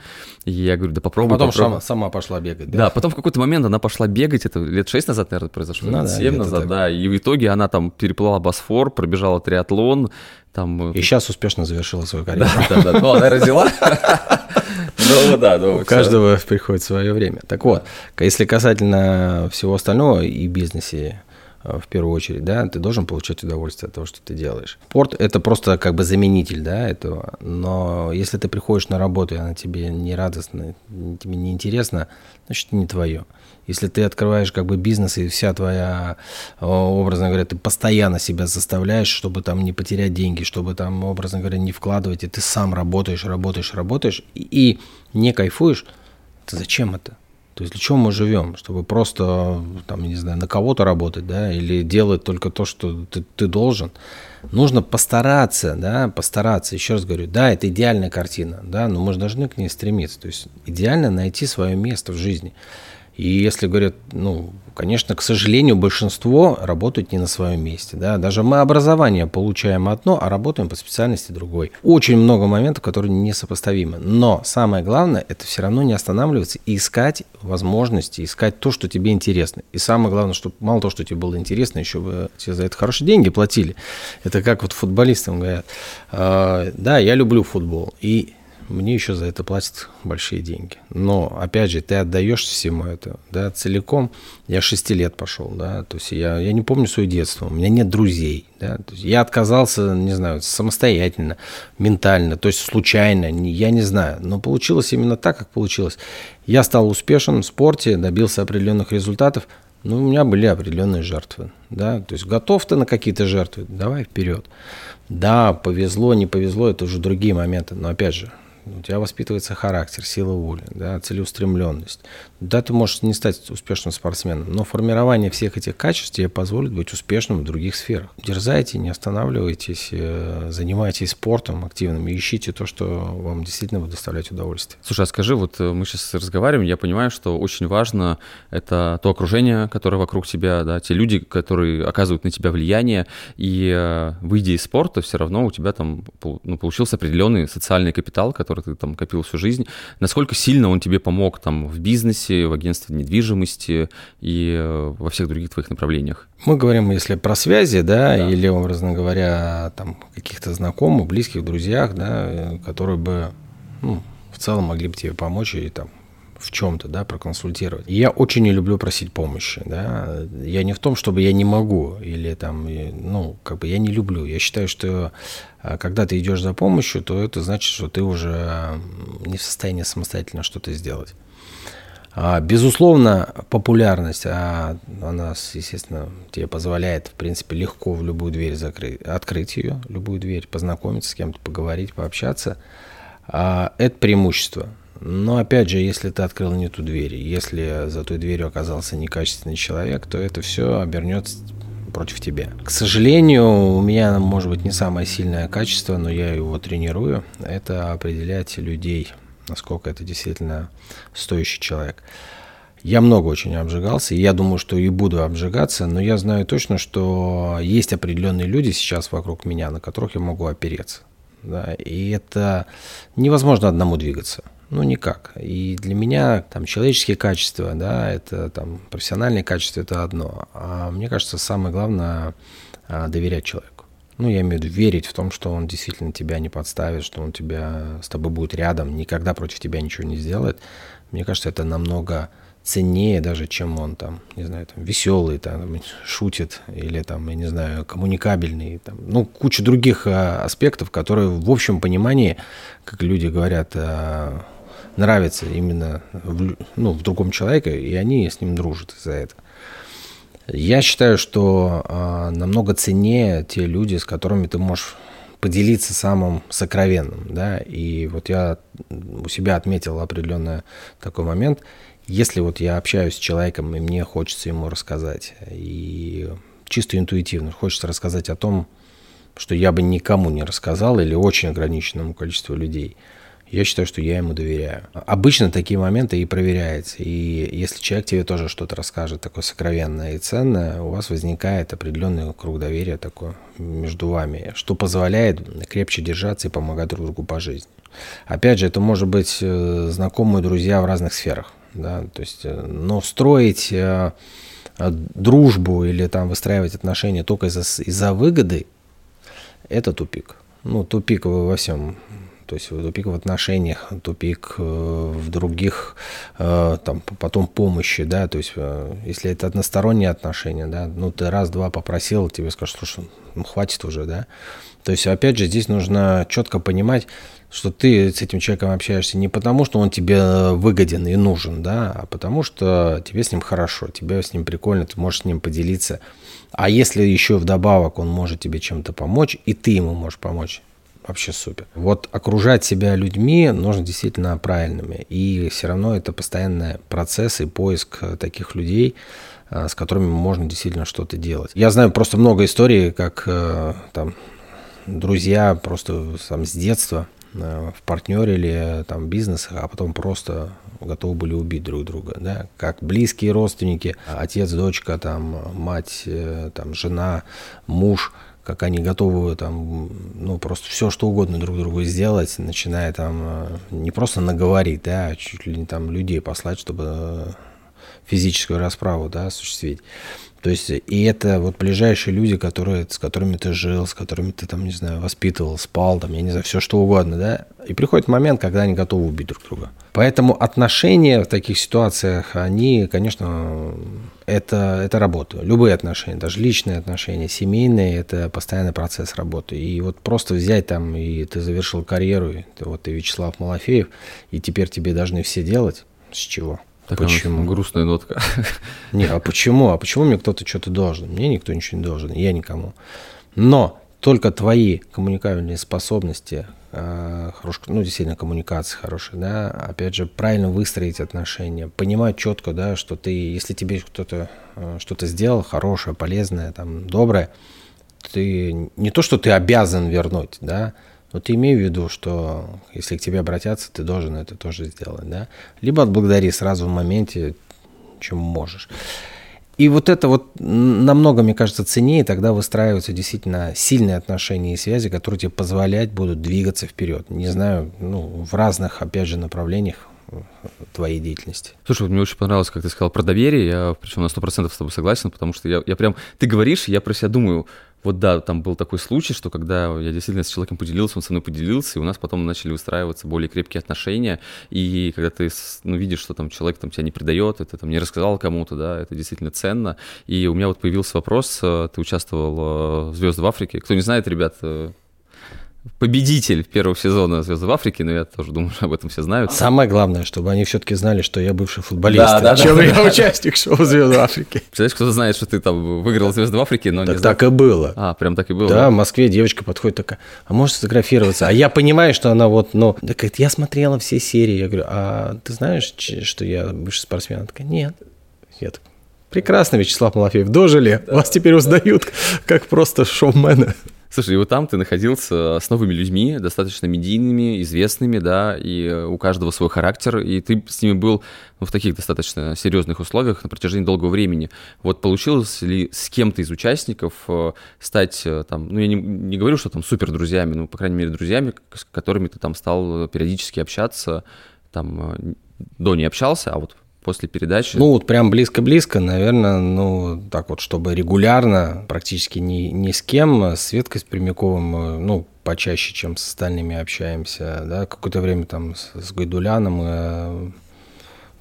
и я говорю, да попробуй. А потом попробуй. Сама, сама пошла бегать, да? Да, потом в какой-то момент она пошла бегать, это лет 6 назад, наверное, произошло, ну, лет да, 7 назад, так. да, и в итоге она там переплыла Босфор, пробежала триатлон, там... Э, и сейчас успешно завершила свою карьеру. Да, да, да, ну, она родила. Ну да, ну, У каждого приходит свое время. Так вот, если касательно всего остального и бизнесе, э, в первую очередь, да, ты должен получать удовольствие от того, что ты делаешь. Спорт – это просто как бы заменитель, да, этого, но если ты приходишь на работу, и она тебе не радостна, тебе не интересна, значит, не твое. Если ты открываешь как бы бизнес, и вся твоя, образно говоря, ты постоянно себя заставляешь, чтобы там не потерять деньги, чтобы там, образно говоря, не вкладывать, и ты сам работаешь, работаешь, работаешь, и не кайфуешь, то зачем это? То есть для чего мы живем? Чтобы просто, там, не знаю, на кого-то работать, да, или делать только то, что ты, ты должен. Нужно постараться, да, постараться. Еще раз говорю, да, это идеальная картина, да, но мы же должны к ней стремиться. То есть идеально найти свое место в жизни. И если говорят, ну, конечно, к сожалению, большинство работают не на своем месте. Да? Даже мы образование получаем одно, а работаем по специальности другой. Очень много моментов, которые несопоставимы. Но самое главное, это все равно не останавливаться и искать возможности, искать то, что тебе интересно. И самое главное, чтобы мало того, что тебе было интересно, еще бы тебе за это хорошие деньги платили. Это как вот футболистам говорят. «А, да, я люблю футбол. И мне еще за это платят большие деньги. Но, опять же, ты отдаешь всему это, да, целиком. Я 6 лет пошел, да, то есть я, я не помню свое детство, у меня нет друзей, да, то есть я отказался, не знаю, самостоятельно, ментально, то есть случайно, я не знаю, но получилось именно так, как получилось. Я стал успешен в спорте, добился определенных результатов, но у меня были определенные жертвы, да, то есть готов ты на какие-то жертвы, давай вперед. Да, повезло, не повезло, это уже другие моменты, но опять же, у тебя воспитывается характер, сила воли, да, целеустремленность. Да, ты можешь не стать успешным спортсменом, но формирование всех этих качеств тебе позволит быть успешным в других сферах. Дерзайте, не останавливайтесь, э, занимайтесь спортом активным и ищите то, что вам действительно будет доставлять удовольствие. Слушай, а скажи, вот э, мы сейчас разговариваем, я понимаю, что очень важно это то окружение, которое вокруг тебя, да, те люди, которые оказывают на тебя влияние, и э, выйдя из спорта, все равно у тебя там ну, получился определенный социальный капитал, который ты там копил всю жизнь. Насколько сильно он тебе помог там в бизнесе, в агентстве недвижимости и э, во всех других твоих направлениях? Мы говорим, если про связи, да, да. или, образно говоря, там каких-то знакомых, близких, друзьях, да, э, которые бы ну, в целом могли бы тебе помочь и там в чем-то, да, проконсультировать. Я очень не люблю просить помощи, да. Я не в том, чтобы я не могу или там, ну, как бы я не люблю. Я считаю, что а, когда ты идешь за помощью, то это значит, что ты уже не в состоянии самостоятельно что-то сделать. А, безусловно, популярность, а она, естественно, тебе позволяет, в принципе, легко в любую дверь закрыть, открыть ее, любую дверь, познакомиться с кем-то, поговорить, пообщаться. А, это преимущество. Но опять же, если ты открыл не ту дверь, если за той дверью оказался некачественный человек, то это все обернется против тебя. К сожалению, у меня, может быть, не самое сильное качество, но я его тренирую. Это определять людей – насколько это действительно стоящий человек. Я много очень обжигался, и я думаю, что и буду обжигаться, но я знаю точно, что есть определенные люди сейчас вокруг меня, на которых я могу опереться. Да, и это невозможно одному двигаться. Ну, никак. И для меня там человеческие качества, да, это там профессиональные качества, это одно. А мне кажется, самое главное а, доверять человеку ну, я имею в виду верить в том, что он действительно тебя не подставит, что он тебя с тобой будет рядом, никогда против тебя ничего не сделает. Мне кажется, это намного ценнее даже, чем он там, не знаю, там, веселый, там, шутит, или там, я не знаю, коммуникабельный, там, ну, куча других а, аспектов, которые в общем понимании, как люди говорят, а, нравятся именно в, ну, в другом человеке, и они с ним дружат из-за этого. Я считаю, что э, намного ценнее те люди, с которыми ты можешь поделиться самым сокровенным, да, и вот я у себя отметил определенный такой момент, если вот я общаюсь с человеком, и мне хочется ему рассказать, и чисто интуитивно хочется рассказать о том, что я бы никому не рассказал или очень ограниченному количеству людей – я считаю, что я ему доверяю. Обычно такие моменты и проверяются. И если человек тебе тоже что-то расскажет такое сокровенное и ценное, у вас возникает определенный круг доверия такой между вами, что позволяет крепче держаться и помогать друг другу по жизни. Опять же, это может быть э, знакомые друзья в разных сферах. Да? То есть, э, но строить э, дружбу или там выстраивать отношения только из-за из выгоды, это тупик. Ну, тупик во всем то есть тупик в отношениях, тупик э, в других, э, там, потом помощи, да, то есть э, если это односторонние отношения, да, ну ты раз-два попросил, тебе скажут, слушай, ну хватит уже, да. То есть опять же здесь нужно четко понимать, что ты с этим человеком общаешься не потому, что он тебе выгоден и нужен, да, а потому что тебе с ним хорошо, тебе с ним прикольно, ты можешь с ним поделиться. А если еще вдобавок он может тебе чем-то помочь, и ты ему можешь помочь, вообще супер. Вот окружать себя людьми нужно действительно правильными. И все равно это постоянный процесс и поиск таких людей, а, с которыми можно действительно что-то делать. Я знаю просто много историй, как э, там друзья просто там, с детства э, в партнере или там бизнесах, а потом просто готовы были убить друг друга, да, как близкие родственники, отец, дочка, там, мать, э, там, жена, муж – как они готовы там, ну, просто все, что угодно друг другу сделать, начиная там э, не просто наговорить, да, а чуть ли не там людей послать, чтобы э, физическую расправу, да, осуществить. То есть, и это вот ближайшие люди, которые, с которыми ты жил, с которыми ты там, не знаю, воспитывал, спал, там, я не знаю, все что угодно, да. И приходит момент, когда они готовы убить друг друга. Поэтому отношения в таких ситуациях, они, конечно, это, это работа. Любые отношения, даже личные отношения, семейные, это постоянный процесс работы. И вот просто взять там, и ты завершил карьеру, и ты, вот ты Вячеслав Малафеев, и теперь тебе должны все делать, с чего? Такая почему? Грустная нотка. Не, а почему? А почему мне кто-то что-то должен? Мне никто ничего не должен, я никому. Но только твои коммуникабельные способности, э, хорош, ну, действительно, коммуникация хорошая, да, опять же, правильно выстроить отношения, понимать четко, да, что ты, если тебе кто-то э, что-то сделал хорошее, полезное, там, доброе, ты не то, что ты обязан вернуть, да, но ты имей в виду, что если к тебе обратятся, ты должен это тоже сделать, да, либо отблагодари сразу в моменте, чем можешь. И вот это вот намного, мне кажется, ценнее, тогда выстраиваются действительно сильные отношения и связи, которые тебе позволять будут двигаться вперед. Не знаю, ну, в разных, опять же, направлениях э, твоей деятельности. Слушай, вот мне очень понравилось, как ты сказал про доверие, я причем на 100% с тобой согласен, потому что я, я прям, ты говоришь, я про себя думаю, вот да, там был такой случай, что когда я действительно с человеком поделился, он со мной поделился, и у нас потом начали выстраиваться более крепкие отношения, и когда ты ну, видишь, что там человек там, тебя не предает, это там не рассказал кому-то, да, это действительно ценно. И у меня вот появился вопрос, э, ты участвовал э, в «Звезды в Африке». Кто не знает, ребят, э, победитель первого сезона «Звезды в Африке», но я тоже думаю, что об этом все знают. Самое главное, чтобы они все-таки знали, что я бывший футболист, да, да, чем да, я да. участник шоу «Звезды в Африке». Представляешь, кто-то знает, что ты там выиграл «Звезды в Африке», но так, не Так и было. А, прям так и было? Да, в Москве девочка подходит такая, а можешь сфотографироваться? А я понимаю, что она вот, ну, да, говорит, я смотрела все серии. Я говорю, а ты знаешь, что я бывший спортсмен? Она такая, нет. Я так, прекрасно, Вячеслав Малафеев, дожили. Вас теперь узнают как просто шоумена. Слушай, и вот там ты находился с новыми людьми, достаточно медийными, известными, да, и у каждого свой характер, и ты с ними был ну, в таких достаточно серьезных условиях на протяжении долгого времени. Вот получилось ли с кем-то из участников э, стать э, там, ну я не, не говорю, что там супер друзьями, но, по крайней мере, друзьями, с которыми ты там стал периодически общаться, там э, до не общался, а вот после передачи? Ну, вот прям близко-близко, наверное, ну, так вот, чтобы регулярно, практически ни, ни с кем, с Светкой с Пермяковым, ну, почаще, чем с остальными общаемся, да, какое-то время там с, с Гайдуляном мы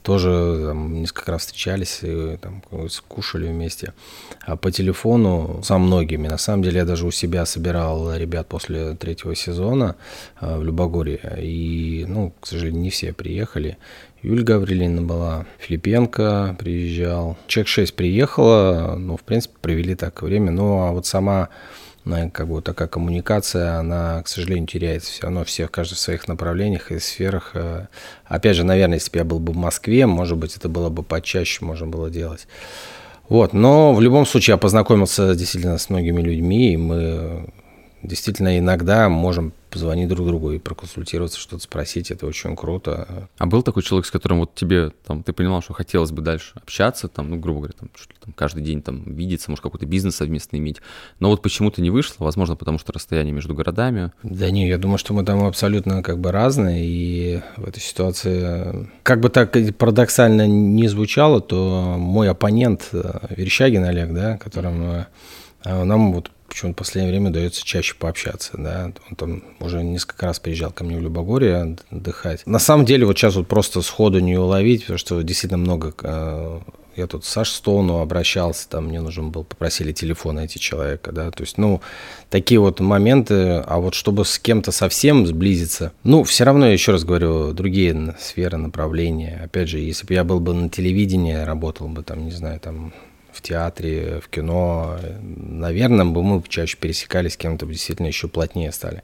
тоже там, несколько раз встречались и там, кушали вместе. А по телефону со многими. На самом деле я даже у себя собирал ребят после третьего сезона э, в Любогорье. И, ну, к сожалению, не все приехали. Юль Гаврилина была, Филипенко приезжал. Чек 6 приехала, ну, в принципе, провели так время. Ну, а вот сама как бы такая коммуникация, она, к сожалению, теряется все равно все, каждый в своих направлениях и сферах. Э. Опять же, наверное, если бы я был бы в Москве, может быть, это было бы почаще, можно было делать. Вот, но в любом случае я познакомился действительно с многими людьми, и мы действительно иногда можем позвонить друг другу и проконсультироваться, что-то спросить, это очень круто. А был такой человек, с которым вот тебе, там, ты понимал, что хотелось бы дальше общаться, там, ну, грубо говоря, там, чуть ли, там, каждый день там видеться, может, какой-то бизнес совместно иметь, но вот почему-то не вышло, возможно, потому что расстояние между городами. Да не, я думаю, что мы там абсолютно как бы разные, и в этой ситуации, как бы так парадоксально не звучало, то мой оппонент э, Верещагин Олег, да, которым э, нам вот почему-то в последнее время удается чаще пообщаться, да, он там уже несколько раз приезжал ко мне в Любогорье отдыхать. На самом деле вот сейчас вот просто сходу не уловить, потому что действительно много э, я тут Саш Стоуну обращался, там мне нужен был, попросили телефон найти человека, да, то есть, ну, такие вот моменты, а вот чтобы с кем-то совсем сблизиться, ну, все равно, я еще раз говорю, другие сферы, направления, опять же, если бы я был бы на телевидении, работал бы там, не знаю, там, в театре, в кино, наверное, бы мы чаще пересекались с кем-то, действительно еще плотнее стали.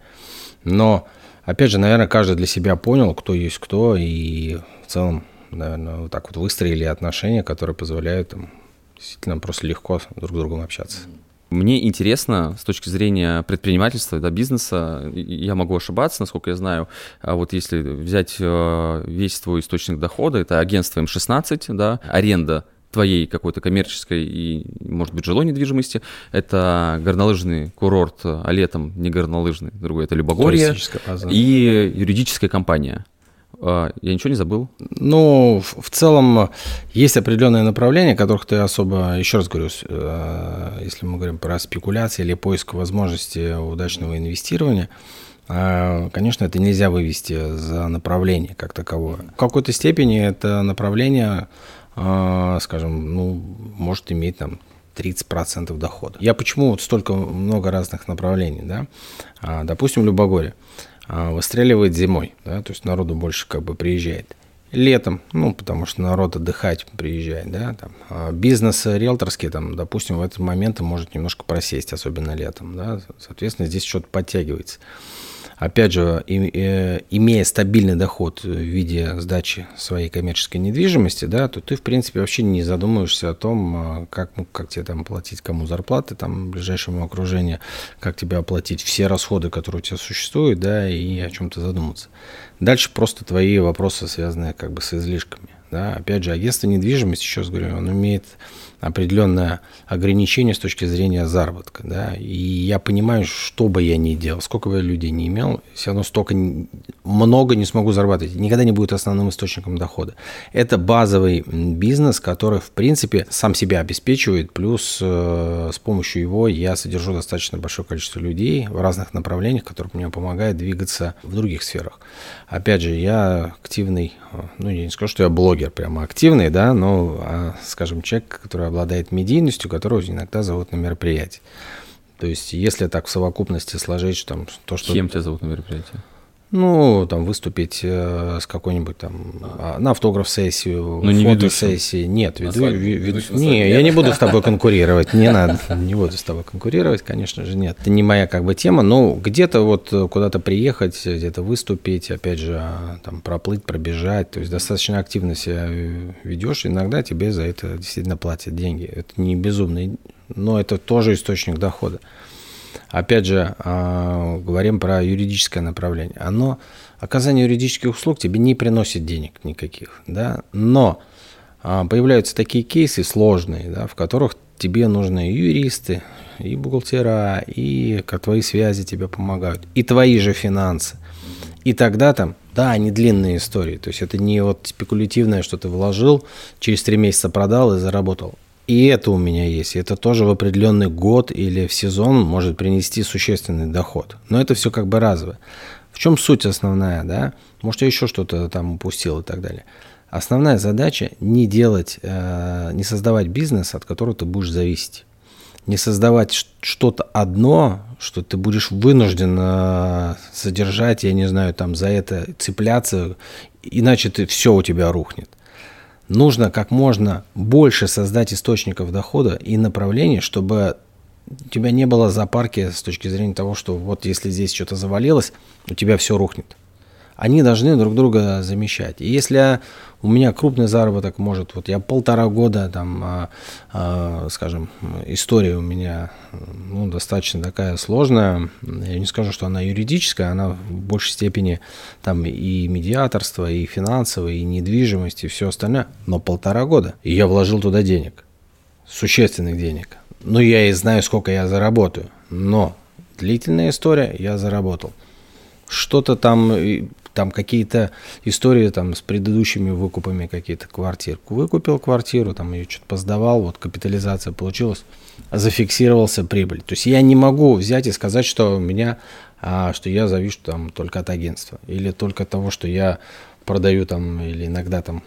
Но, опять же, наверное, каждый для себя понял, кто есть кто, и в целом, наверное, вот так вот выстроили отношения, которые позволяют им действительно просто легко друг с другом общаться. Мне интересно с точки зрения предпринимательства, да, бизнеса, я могу ошибаться, насколько я знаю, а вот если взять э, весь твой источник дохода, это агентство М16, да, аренда твоей какой-то коммерческой и, может быть, жилой недвижимости. Это горнолыжный курорт, а летом не горнолыжный, другой это Любогорье. И юридическая компания. А, я ничего не забыл? Ну, в целом есть определенные направления, которых ты особо, еще раз говорю, э, если мы говорим про спекуляции или поиск возможности удачного инвестирования, а, Конечно, это нельзя вывести за направление как таковое. В какой-то степени это направление скажем, ну, может иметь там 30% дохода. Я почему вот столько много разных направлений, да? А, допустим, Любогорье а, выстреливает зимой, да, то есть народу больше как бы приезжает. летом, ну, потому что народ отдыхать приезжает, да, там, а бизнес риэлторский, там, допустим, в этот момент может немножко просесть, особенно летом, да, соответственно, здесь что-то подтягивается опять же, имея стабильный доход в виде сдачи своей коммерческой недвижимости, да, то ты, в принципе, вообще не задумываешься о том, а, как, ну, как тебе там платить кому зарплаты, там, ближайшему окружению, как тебе оплатить все расходы, которые у тебя существуют, да, и о чем-то задуматься. Дальше просто твои вопросы, связанные как бы с излишками. Да. Опять же, агентство недвижимости, еще раз говорю, он имеет определенное ограничение с точки зрения заработка. Да? И я понимаю, что бы я ни делал, сколько бы я людей не имел, все равно столько много не смогу зарабатывать. Никогда не будет основным источником дохода. Это базовый бизнес, который, в принципе, сам себя обеспечивает, плюс э, с помощью его я содержу достаточно большое количество людей в разных направлениях, которые мне помогают двигаться в других сферах. Опять же, я активный, э, ну, я не скажу, что я блогер прямо активный, да, но, а, скажем, человек, который обладает медийностью, которого иногда зовут на мероприятие. То есть, если так в совокупности сложить, что там то, что... Кем тебя зовут на мероприятие? Ну, там выступить э, с какой-нибудь там а, на автограф-сессию, ну, фотосессии. Нет, веду, веду, не, я не буду с тобой конкурировать, не надо, не буду с тобой конкурировать, конечно же, нет. Это не моя как бы тема, но где-то вот куда-то приехать, где-то выступить, опять же, а, там проплыть, пробежать, то есть достаточно активно себя ведешь, иногда тебе за это действительно платят деньги. Это не безумный, но это тоже источник дохода опять же, а, говорим про юридическое направление, оно, оказание юридических услуг тебе не приносит денег никаких, да, но а, появляются такие кейсы сложные, да, в которых тебе нужны юристы, и бухгалтера, и твои связи тебе помогают, и твои же финансы. И тогда там, да, они длинные истории. То есть это не вот спекулятивное, что ты вложил, через три месяца продал и заработал. И это у меня есть. Это тоже в определенный год или в сезон может принести существенный доход. Но это все как бы разово. В чем суть основная, да? Может, я еще что-то там упустил и так далее. Основная задача не делать, э, не создавать бизнес, от которого ты будешь зависеть. Не создавать что-то одно, что ты будешь вынужден э, содержать, я не знаю, там за это цепляться, иначе ты, все у тебя рухнет нужно как можно больше создать источников дохода и направлений, чтобы у тебя не было запарки с точки зрения того, что вот если здесь что-то завалилось, у тебя все рухнет они должны друг друга замещать. И если у меня крупный заработок может, вот я полтора года, там, а, а, скажем, история у меня ну, достаточно такая сложная, я не скажу, что она юридическая, она в большей степени там и медиаторство, и финансовое, и недвижимость, и все остальное, но полтора года. И я вложил туда денег, существенных денег. Ну, я и знаю, сколько я заработаю, но длительная история, я заработал что-то там там какие-то истории там с предыдущими выкупами какие-то квартир. Выкупил квартиру, там ее что-то поздавал, вот капитализация получилась, зафиксировался прибыль. То есть я не могу взять и сказать, что у меня, а, что я завишу там только от агентства или только от того, что я продаю там или иногда там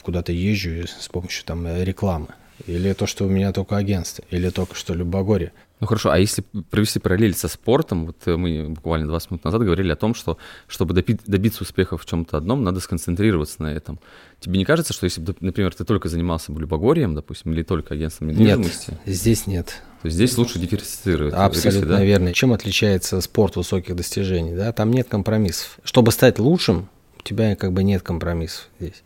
куда-то езжу с помощью там рекламы. Или то, что у меня только агентство, или только что Любогорье. Ну хорошо, а если провести параллель со спортом, вот э, мы буквально 20 минут назад говорили о том, что чтобы добиться успеха в чем-то одном, надо сконцентрироваться на этом. Тебе не кажется, что если бы, например, ты только занимался бы любогорием, допустим, или только агентством недвижимости? Нет, здесь нет. То есть здесь лучше диверсифицировать. Абсолютно риски, да? верно. Чем отличается спорт высоких достижений? Да? Там нет компромиссов. Чтобы стать лучшим, у тебя как бы нет компромиссов здесь.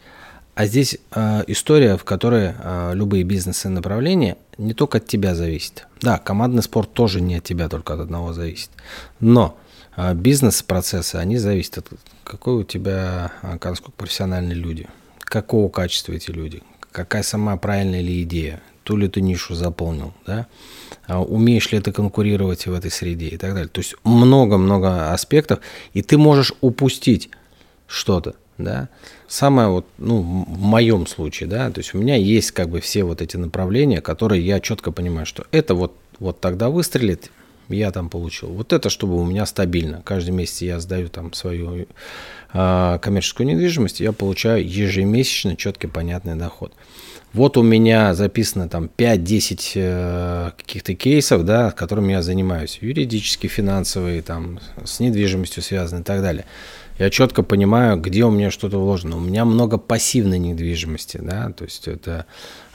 А здесь э, история, в которой э, любые бизнесы направления не только от тебя зависят. Да, командный спорт тоже не от тебя, только от одного зависит. Но э, бизнес-процессы, они зависят от какой у тебя, насколько профессиональные люди, какого качества эти люди, какая сама правильная ли идея, ту ли ты нишу заполнил, да, умеешь ли ты конкурировать в этой среде и так далее. То есть много-много аспектов, и ты можешь упустить что-то да. Самое вот, ну, в моем случае, да, то есть у меня есть как бы все вот эти направления, которые я четко понимаю, что это вот, вот тогда выстрелит, я там получил. Вот это, чтобы у меня стабильно. Каждый месяц я сдаю там свою э, коммерческую недвижимость, я получаю ежемесячно четкий понятный доход. Вот у меня записано там 5-10 э, каких-то кейсов, да, которыми я занимаюсь. Юридические, финансовые, там, с недвижимостью связаны и так далее. Я четко понимаю, где у меня что-то вложено. У меня много пассивной недвижимости, да, то есть это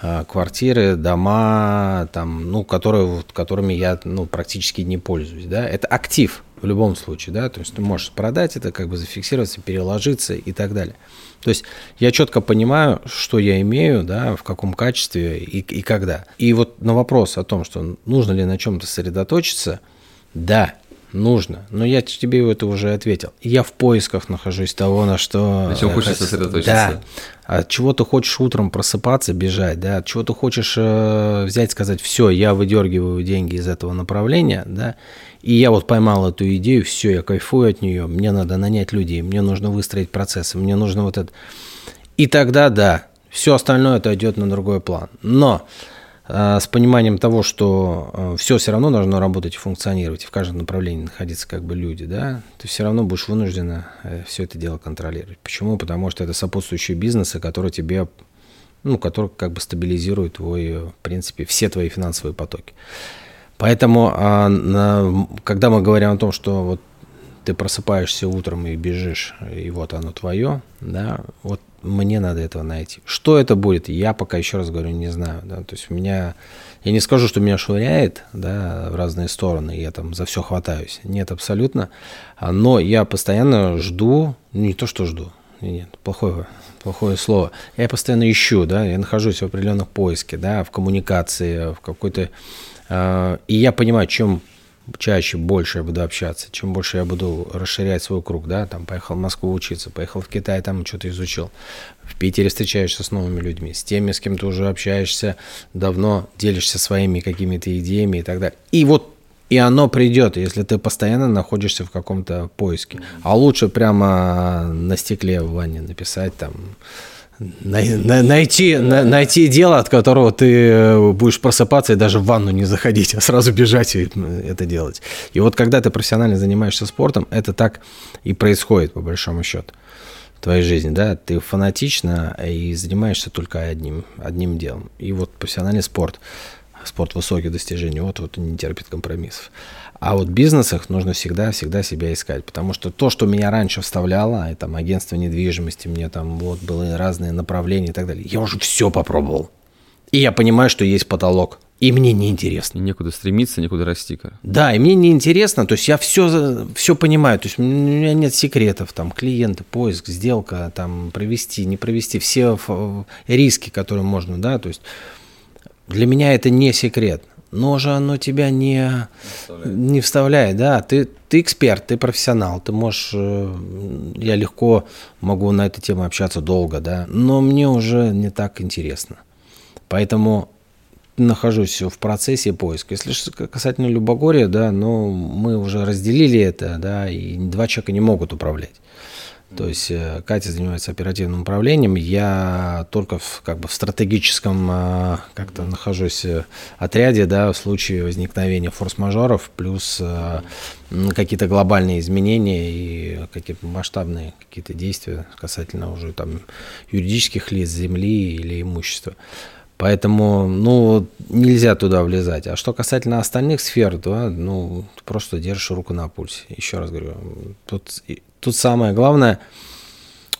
э, квартиры, дома, там, ну, которые, которыми я ну, практически не пользуюсь, да. Это актив в любом случае, да, то есть ты можешь продать это, как бы зафиксироваться, переложиться и так далее. То есть я четко понимаю, что я имею, да, в каком качестве и, и когда. И вот на вопрос о том, что нужно ли на чем-то сосредоточиться, да, нужно. Но я тебе это уже ответил. Я в поисках нахожусь того, на что... На чем хочешь сосредоточиться. Да. От чего ты хочешь утром просыпаться, бежать, да, от чего ты хочешь э, взять, сказать, все, я выдергиваю деньги из этого направления, да, и я вот поймал эту идею, все, я кайфую от нее, мне надо нанять людей, мне нужно выстроить процессы, мне нужно вот это. И тогда, да, все остальное это идет на другой план. Но с пониманием того, что э, все все равно должно работать и функционировать, и в каждом направлении находиться как бы люди, да, ты все равно будешь вынуждена э, все это дело контролировать. Почему? Потому что это сопутствующие бизнесы, которые тебе ну, который как бы стабилизирует твой, в принципе, все твои финансовые потоки. Поэтому, а, когда мы говорим о том, что вот ты просыпаешься утром и бежишь, и вот оно твое, да, вот мне надо этого найти. Что это будет, я пока еще раз говорю, не знаю, да, то есть у меня, я не скажу, что меня швыряет, да, в разные стороны, я там за все хватаюсь, нет, абсолютно, но я постоянно жду, ну, не то, что жду, нет, плохое, плохое слово, я постоянно ищу, да, я нахожусь в определенных поиске, да, в коммуникации, в какой-то а, и я понимаю, чем чаще, больше я буду общаться, чем больше я буду расширять свой круг, да, там поехал в Москву учиться, поехал в Китай, там что-то изучил. В Питере встречаешься с новыми людьми, с теми, с кем ты уже общаешься давно, делишься своими какими-то идеями и так далее. И вот и оно придет, если ты постоянно находишься в каком-то поиске. А лучше прямо на стекле в ванне написать там найти, найти дело, от которого ты э, будешь просыпаться и даже в ванну не заходить, а сразу бежать и это делать. И вот когда ты профессионально занимаешься спортом, это так и происходит, по большому счету, в твоей жизни, да, ты фанатично и занимаешься только одним, одним делом. И вот профессиональный спорт, спорт высоких достижений, вот, вот не терпит компромиссов. А вот в бизнесах нужно всегда-всегда себя искать, потому что то, что меня раньше вставляло, и там агентство недвижимости, мне там вот были разные направления и так далее, я уже все попробовал. И я понимаю, что есть потолок. И мне неинтересно. И некуда стремиться, некуда расти. -ка. Да, и мне неинтересно. То есть я все, все понимаю. То есть у меня нет секретов. Там клиенты, поиск, сделка, там провести, не провести. Все риски, которые можно, да. То есть для меня это не секрет но же оно тебя не вставляет, не вставляет да. Ты, ты эксперт, ты профессионал, ты можешь, э, я легко могу на эту тему общаться долго, да, но мне уже не так интересно. Поэтому нахожусь в процессе поиска. Если касательно Любогорья, да, но мы уже разделили это, да, и два человека не могут управлять. То есть э, Катя занимается оперативным управлением, я только в, как бы в стратегическом э, как-то нахожусь э, отряде, да, в случае возникновения форс-мажоров, плюс какие-то глобальные изменения и какие-то масштабные какие-то действия касательно уже там юридических лиц, земли или имущества. Поэтому, ну, нельзя туда влезать. А что касательно остальных сфер, то, ну, просто держишь руку на пульсе. Еще раз говорю, тут тут самое главное –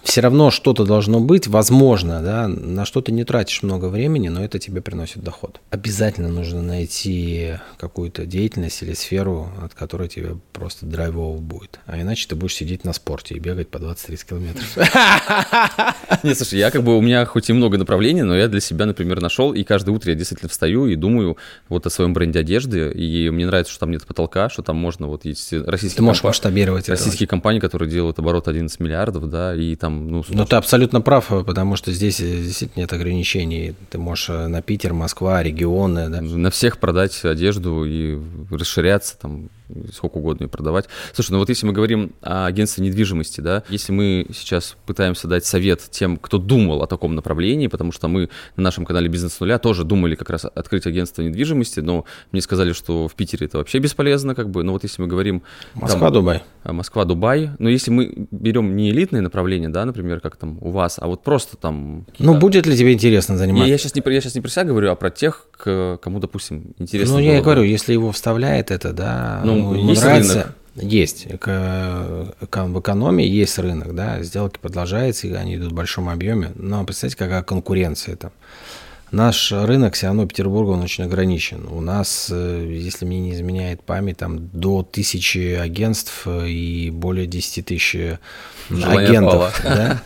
все равно что-то должно быть, возможно, да, на что ты не тратишь много времени, но это тебе приносит доход. Обязательно нужно найти какую-то деятельность или сферу, от которой тебе просто драйвово будет. А иначе ты будешь сидеть на спорте и бегать по 20-30 километров. Нет, слушай, я как бы, у меня хоть и много направлений, но я для себя, например, нашел, и каждое утро я действительно встаю и думаю вот о своем бренде одежды, и мне нравится, что там нет потолка, что там можно, вот есть российские... Ты можешь масштабировать Российские компании, которые делают оборот 11 миллиардов, да, и там там, ну... Ну, ты абсолютно прав, потому что здесь действительно нет ограничений. Ты можешь на Питер, Москва, регионы, да. На всех продать одежду и расширяться там сколько угодно ее продавать. Слушай, ну вот если мы говорим о агентстве недвижимости, да, если мы сейчас пытаемся дать совет тем, кто думал о таком направлении, потому что мы на нашем канале «Бизнес с нуля» тоже думали как раз открыть агентство недвижимости, но мне сказали, что в Питере это вообще бесполезно, как бы, но вот если мы говорим... Москва-Дубай. Москва-Дубай, но если мы берем не элитные направления, да, например, как там у вас, а вот просто там... Ну, будет ли тебе интересно заниматься? Я, я, сейчас, не, я сейчас не про себя говорю, а про тех, кому, допустим, интересно. Ну, я и говорю, если его вставляет это, да, ну, ну, есть нравится, рынок? Есть. В экономии есть рынок, да, сделки продолжаются, и они идут в большом объеме. Но представьте, какая конкуренция там. Наш рынок все равно Петербурга, он очень ограничен. У нас, э, если мне не изменяет память, там до тысячи агентств и более 10 тысяч агентов. Да?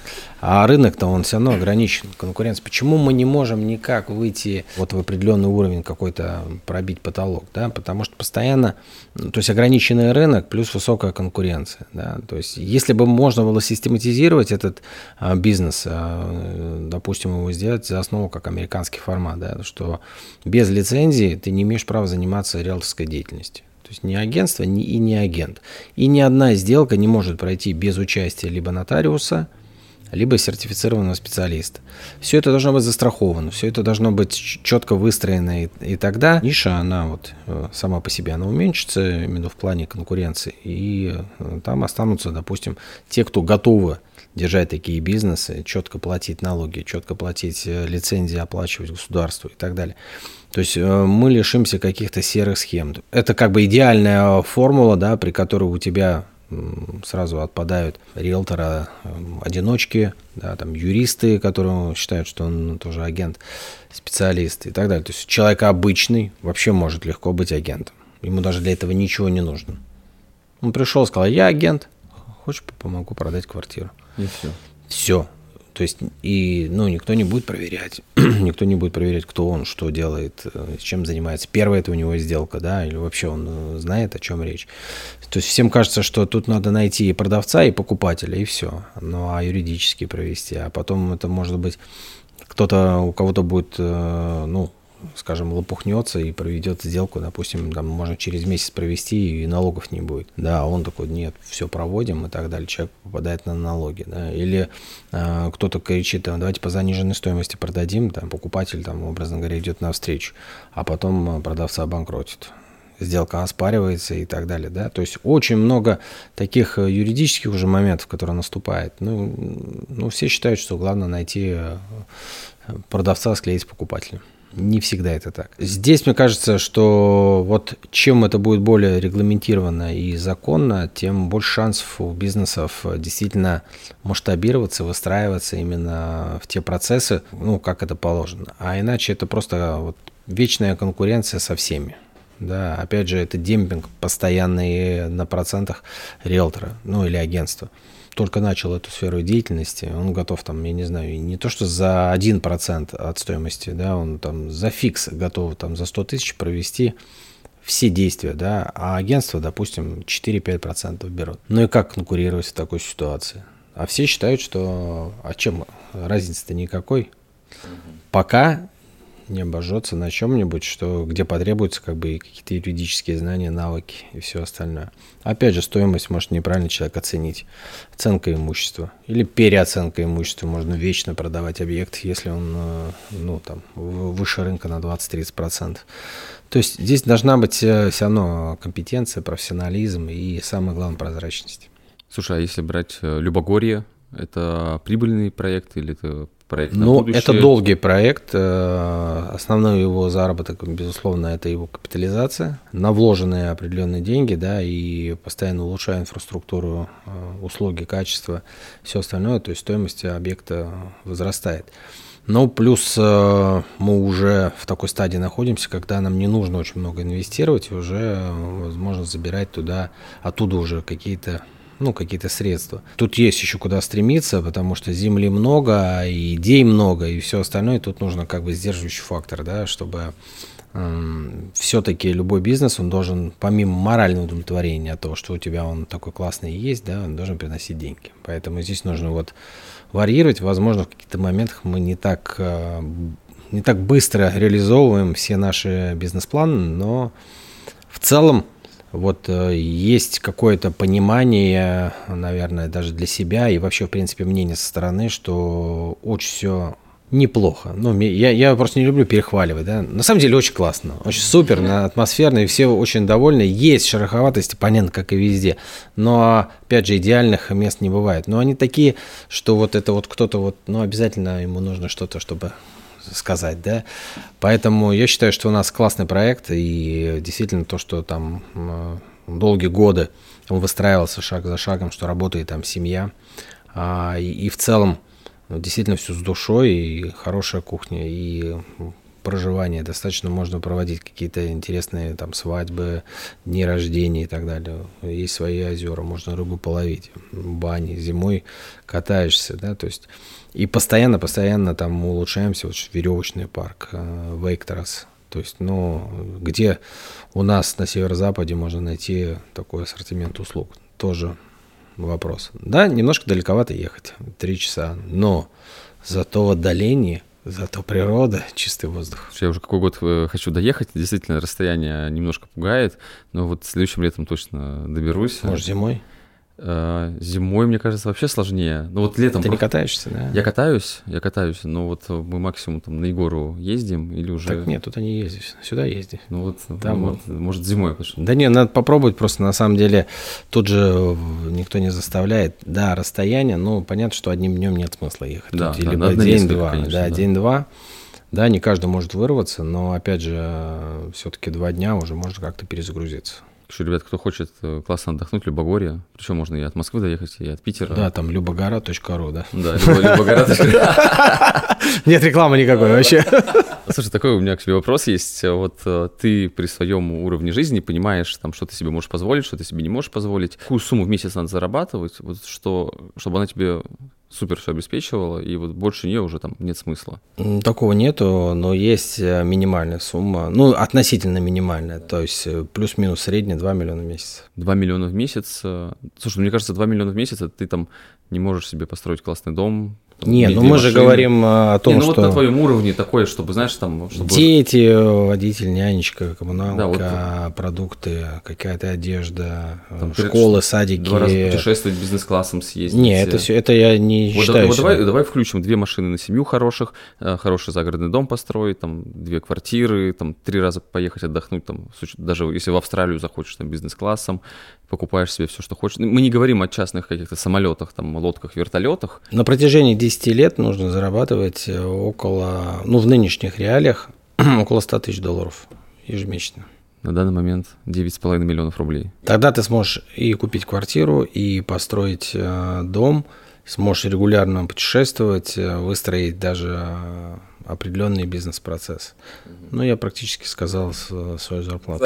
А рынок-то он все равно ограничен, конкуренция. Почему мы не можем никак выйти вот в определенный уровень какой-то, пробить потолок, да? Потому что постоянно, то есть ограниченный рынок плюс высокая конкуренция, да? То есть если бы можно было систематизировать этот а, бизнес, а, допустим, его сделать за основу как американский формат, да, что без лицензии ты не имеешь права заниматься риэлторской деятельностью. Есть ни агентство, ни, и не агент. И ни одна сделка не может пройти без участия либо нотариуса, либо сертифицированного специалиста. Все это должно быть застраховано, все это должно быть четко выстроено, и, и тогда ниша, она вот э, сама по себе, она уменьшится именно в плане конкуренции, и э, там останутся, допустим, те, кто готовы держать такие бизнесы, четко платить налоги, четко платить э, лицензии, оплачивать государству и так далее. То есть мы лишимся каких-то серых схем. Это как бы идеальная формула, да, при которой у тебя сразу отпадают риэлтора, одиночки, да, там юристы, которые считают, что он тоже агент, специалист и так далее. То есть человек обычный вообще может легко быть агентом. Ему даже для этого ничего не нужно. Он пришел, сказал, я агент, хочешь, помогу продать квартиру. И все. Все. То есть, и, ну, никто не будет проверять, никто не будет проверять, кто он, что делает, э, чем занимается. Первая это у него сделка, да, или вообще он э, знает, о чем речь. То есть всем кажется, что тут надо найти и продавца, и покупателя, и все. Ну, а юридически провести. А потом это может быть кто-то, у кого-то будет, э, ну, скажем, лопухнется и проведет сделку, допустим, там можно через месяц провести и налогов не будет. Да, он такой, нет, все проводим и так далее, человек попадает на налоги, да, или э, кто-то кричит, там, давайте по заниженной стоимости продадим, там, покупатель, там, образно говоря, идет навстречу, а потом продавца обанкротит сделка оспаривается и так далее, да, то есть очень много таких э, юридических уже моментов, которые наступают. Ну, ну все считают, что главное найти э, продавца, склеить с покупателем. Не всегда это так. Здесь мне кажется, что вот чем это будет более регламентировано и законно, тем больше шансов у бизнесов действительно масштабироваться, выстраиваться именно в те процессы, ну, как это положено. А иначе это просто вот вечная конкуренция со всеми. Да, опять же, это демпинг постоянный на процентах риэлтора, ну или агентства только начал эту сферу деятельности, он готов там, я не знаю, не то что за 1% от стоимости, да, он там за фикс готов там за 100 тысяч провести все действия, да, а агентство, допустим, 4-5% берут. Ну и как конкурировать в такой ситуации? А все считают, что а чем разницы-то никакой. Пока не обожжется на чем-нибудь, что, где потребуются как бы какие-то юридические знания, навыки и все остальное. Опять же, стоимость может неправильно человек оценить. Оценка имущества или переоценка имущества. Можно вечно продавать объект, если он э, ну, там, выше рынка на 20-30%. То есть здесь должна быть э, все равно компетенция, профессионализм и, самое главное, прозрачность. Слушай, а если брать э, Любогорье, это прибыльный проект или это проект на ну, будущее? это долгий проект. Э, основной его заработок, безусловно, это его капитализация на вложенные определенные деньги, да, и постоянно улучшая инфраструктуру, э, услуги, качество, все остальное, то есть стоимость объекта возрастает. Ну, плюс э, мы уже в такой стадии находимся, когда нам не нужно очень много инвестировать, и уже возможно забирать туда, оттуда уже какие-то ну, какие-то средства. Тут есть еще куда стремиться, потому что земли много, и идей много, и все остальное. Тут нужно как бы сдерживающий фактор, да, чтобы все-таки любой бизнес, он должен, помимо морального удовлетворения от того, что у тебя он такой классный есть, да, он должен приносить деньги. Поэтому здесь нужно вот варьировать. Возможно, в каких-то моментах мы не так, э, не так быстро реализовываем все наши бизнес-планы, но в целом вот э, есть какое-то понимание, наверное, даже для себя и вообще, в принципе, мнение со стороны, что очень все неплохо. Ну, я, я просто не люблю перехваливать, да. На самом деле очень классно, очень супер, атмосферно, и все очень довольны. Есть шероховатости, понятно, как и везде. Но, опять же, идеальных мест не бывает. Но они такие, что вот это вот кто-то вот, ну, обязательно ему нужно что-то, чтобы сказать, да. Поэтому я считаю, что у нас классный проект, и действительно то, что там долгие годы он выстраивался шаг за шагом, что работает там семья, а, и, и в целом ну, действительно все с душой, и хорошая кухня, и проживание достаточно можно проводить какие-то интересные там свадьбы, дни рождения и так далее. Есть свои озера, можно рыбу половить, бани, зимой катаешься, да, то есть. И постоянно, постоянно там улучшаемся, вот веревочный парк, э, Вейкторас, то есть, ну, где у нас на северо-западе можно найти такой ассортимент услуг, тоже вопрос. Да, немножко далековато ехать, три часа, но зато в отдалении, зато природа, чистый воздух. Я уже какой год э, хочу доехать, действительно расстояние немножко пугает, но вот следующим летом точно доберусь. Может, зимой? Э, зимой, мне кажется, вообще сложнее. Ну вот летом... Ты не катаешься, да? Я катаюсь, я катаюсь, но вот мы максимум там на Егору ездим или уже... Так нет, тут они ездят, сюда езди. Ну вот, там ну, вот, может зимой. Потому что... Да нет, надо попробовать просто, на самом деле, тут же никто не заставляет. Да, расстояние, но понятно, что одним днем нет смысла ехать. Да, тут, да либо день-два, да, да. день-два. Да, не каждый может вырваться, но опять же, все-таки два дня уже можно как-то перезагрузиться. Еще, ребят, кто хочет э, классно отдохнуть, Любогорье, причем можно и от Москвы доехать, и от Питера. Да, там любогора.ру, да? Да, любогора.ру. Нет рекламы никакой вообще. Слушай, такой у меня к тебе вопрос есть. Вот э, ты при своем уровне жизни понимаешь, там, что ты себе можешь позволить, что ты себе не можешь позволить. Какую сумму в месяц надо зарабатывать, вот, что, чтобы она тебе супер все обеспечивала, и вот больше нее уже там нет смысла. Такого нету, но есть э, минимальная сумма, ну, относительно минимальная, то есть э, плюс-минус средняя 2 миллиона в месяц. 2 миллиона в месяц? Э, слушай, мне кажется, 2 миллиона в месяц, ты там не можешь себе построить классный дом, не, ну мы машины. же говорим а, о том, не, ну что... вот на твоем уровне такое, чтобы, знаешь, там... Чтобы... Дети, водитель, нянечка, коммуналка, да, вот... продукты, какая-то одежда, там, школы, садики. Два раза путешествовать бизнес-классом съездить. Не, это, все, это я не вот, считаю. Вот давай, давай включим две машины на семью хороших, э, хороший загородный дом построить, там, две квартиры, там, три раза поехать отдохнуть, там, даже если в Австралию захочешь, там, бизнес-классом, покупаешь себе все, что хочешь. Мы не говорим о частных каких-то самолетах, там, лодках, вертолетах. На протяжении 10 лет нужно зарабатывать э, около, ну, в нынешних реалиях, около 100 тысяч долларов ежемесячно. На данный момент 9,5 миллионов рублей. Тогда ты сможешь и купить квартиру, и построить э, дом, сможешь регулярно путешествовать, э, выстроить даже определенный бизнес-процесс. Ну, я практически сказал свою зарплату,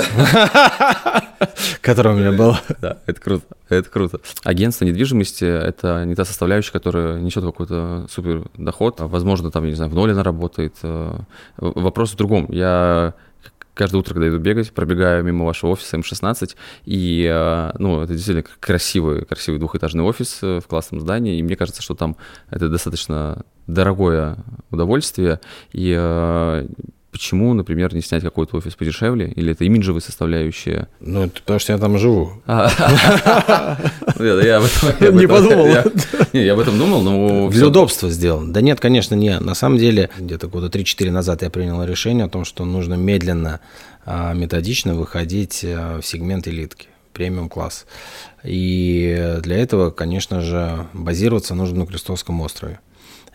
которая у меня была. Да, это круто, это круто. Агентство недвижимости – это не та составляющая, которая несет какой-то супер доход. Возможно, там, я не знаю, в ноль она работает. Вопрос в другом. Я каждое утро, когда иду бегать, пробегаю мимо вашего офиса М16, и, ну, это действительно красивый, красивый двухэтажный офис э, в классном здании, и мне кажется, что там это достаточно дорогое удовольствие, и э, почему, например, не снять какой-то офис подешевле, или это имиджевая составляющая? Ну, это потому что я там живу. А. Я Не подумал. Я об этом думал, но... Для удобства сделан. Да нет, конечно, не. На самом деле, где-то года 3-4 назад я принял решение о том, что нужно медленно, а, методично выходить э, в сегмент элитки премиум класс. И для этого, конечно же, базироваться нужно на Крестовском острове.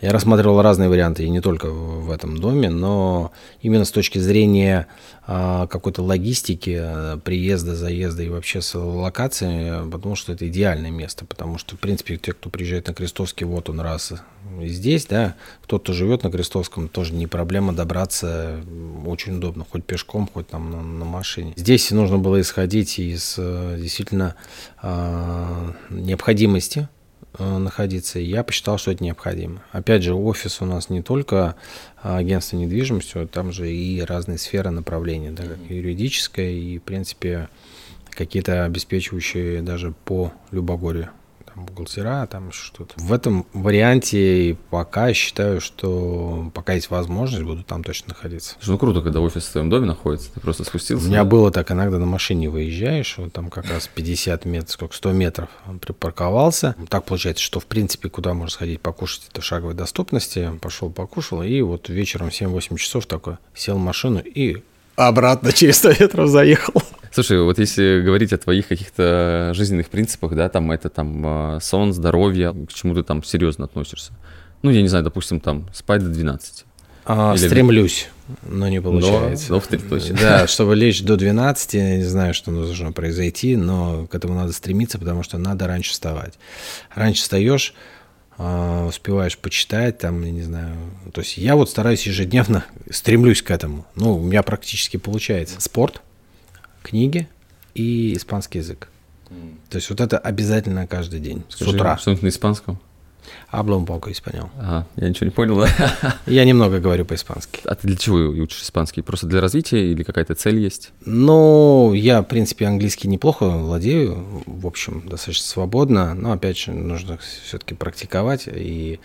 Я рассматривал разные варианты, и не только в этом доме, но именно с точки зрения а, какой-то логистики, а, приезда, заезда и вообще с локацией, потому что это идеальное место, потому что, в принципе, те, кто приезжает на Крестовский, вот он раз здесь, да, кто-то живет на Крестовском, тоже не проблема добраться, очень удобно, хоть пешком, хоть там на, на машине. Здесь нужно было исходить из действительно необходимости э, находиться, и я посчитал, что это необходимо. Опять же, офис у нас не только агентство недвижимости, там же и разные сферы направления, да, как юридическое и, в принципе, какие-то обеспечивающие даже по Любогорью там, бухгалтера, там еще что-то. В этом варианте пока считаю, что пока есть возможность, буду там точно находиться. Ну круто, когда офис в твоем доме находится, ты просто спустился. У меня было так, иногда на машине выезжаешь, вот там как раз 50 метров, сколько, 100 метров припарковался. Так получается, что в принципе куда можно сходить покушать, это шаговой доступности. Пошел покушал, и вот вечером 7-8 часов такой сел в машину и обратно через 100 метров заехал. Слушай, вот если говорить о твоих каких-то жизненных принципах, да, там это там а, сон, здоровье, к чему ты там серьезно относишься? Ну, я не знаю, допустим, там спать до 12. А, Или... Стремлюсь, но не получается. Но, но в 3 точно. Да, чтобы лечь до 12, я не знаю, что должно произойти, но к этому надо стремиться, потому что надо раньше вставать. Раньше встаешь, успеваешь почитать, там, я не знаю. То есть я вот стараюсь ежедневно, стремлюсь к этому. Ну, у меня практически получается. Спорт – книги и испанский язык. То есть вот это обязательно каждый день, Скажи, с утра. Что-нибудь на испанском? Hablo un poco español. Ага, я ничего не понял, да? Я немного говорю по-испански. А ты для чего учишь испанский? Просто для развития или какая-то цель есть? Ну, я, в принципе, английский неплохо владею, в общем, достаточно свободно, но, опять же, нужно все-таки практиковать и...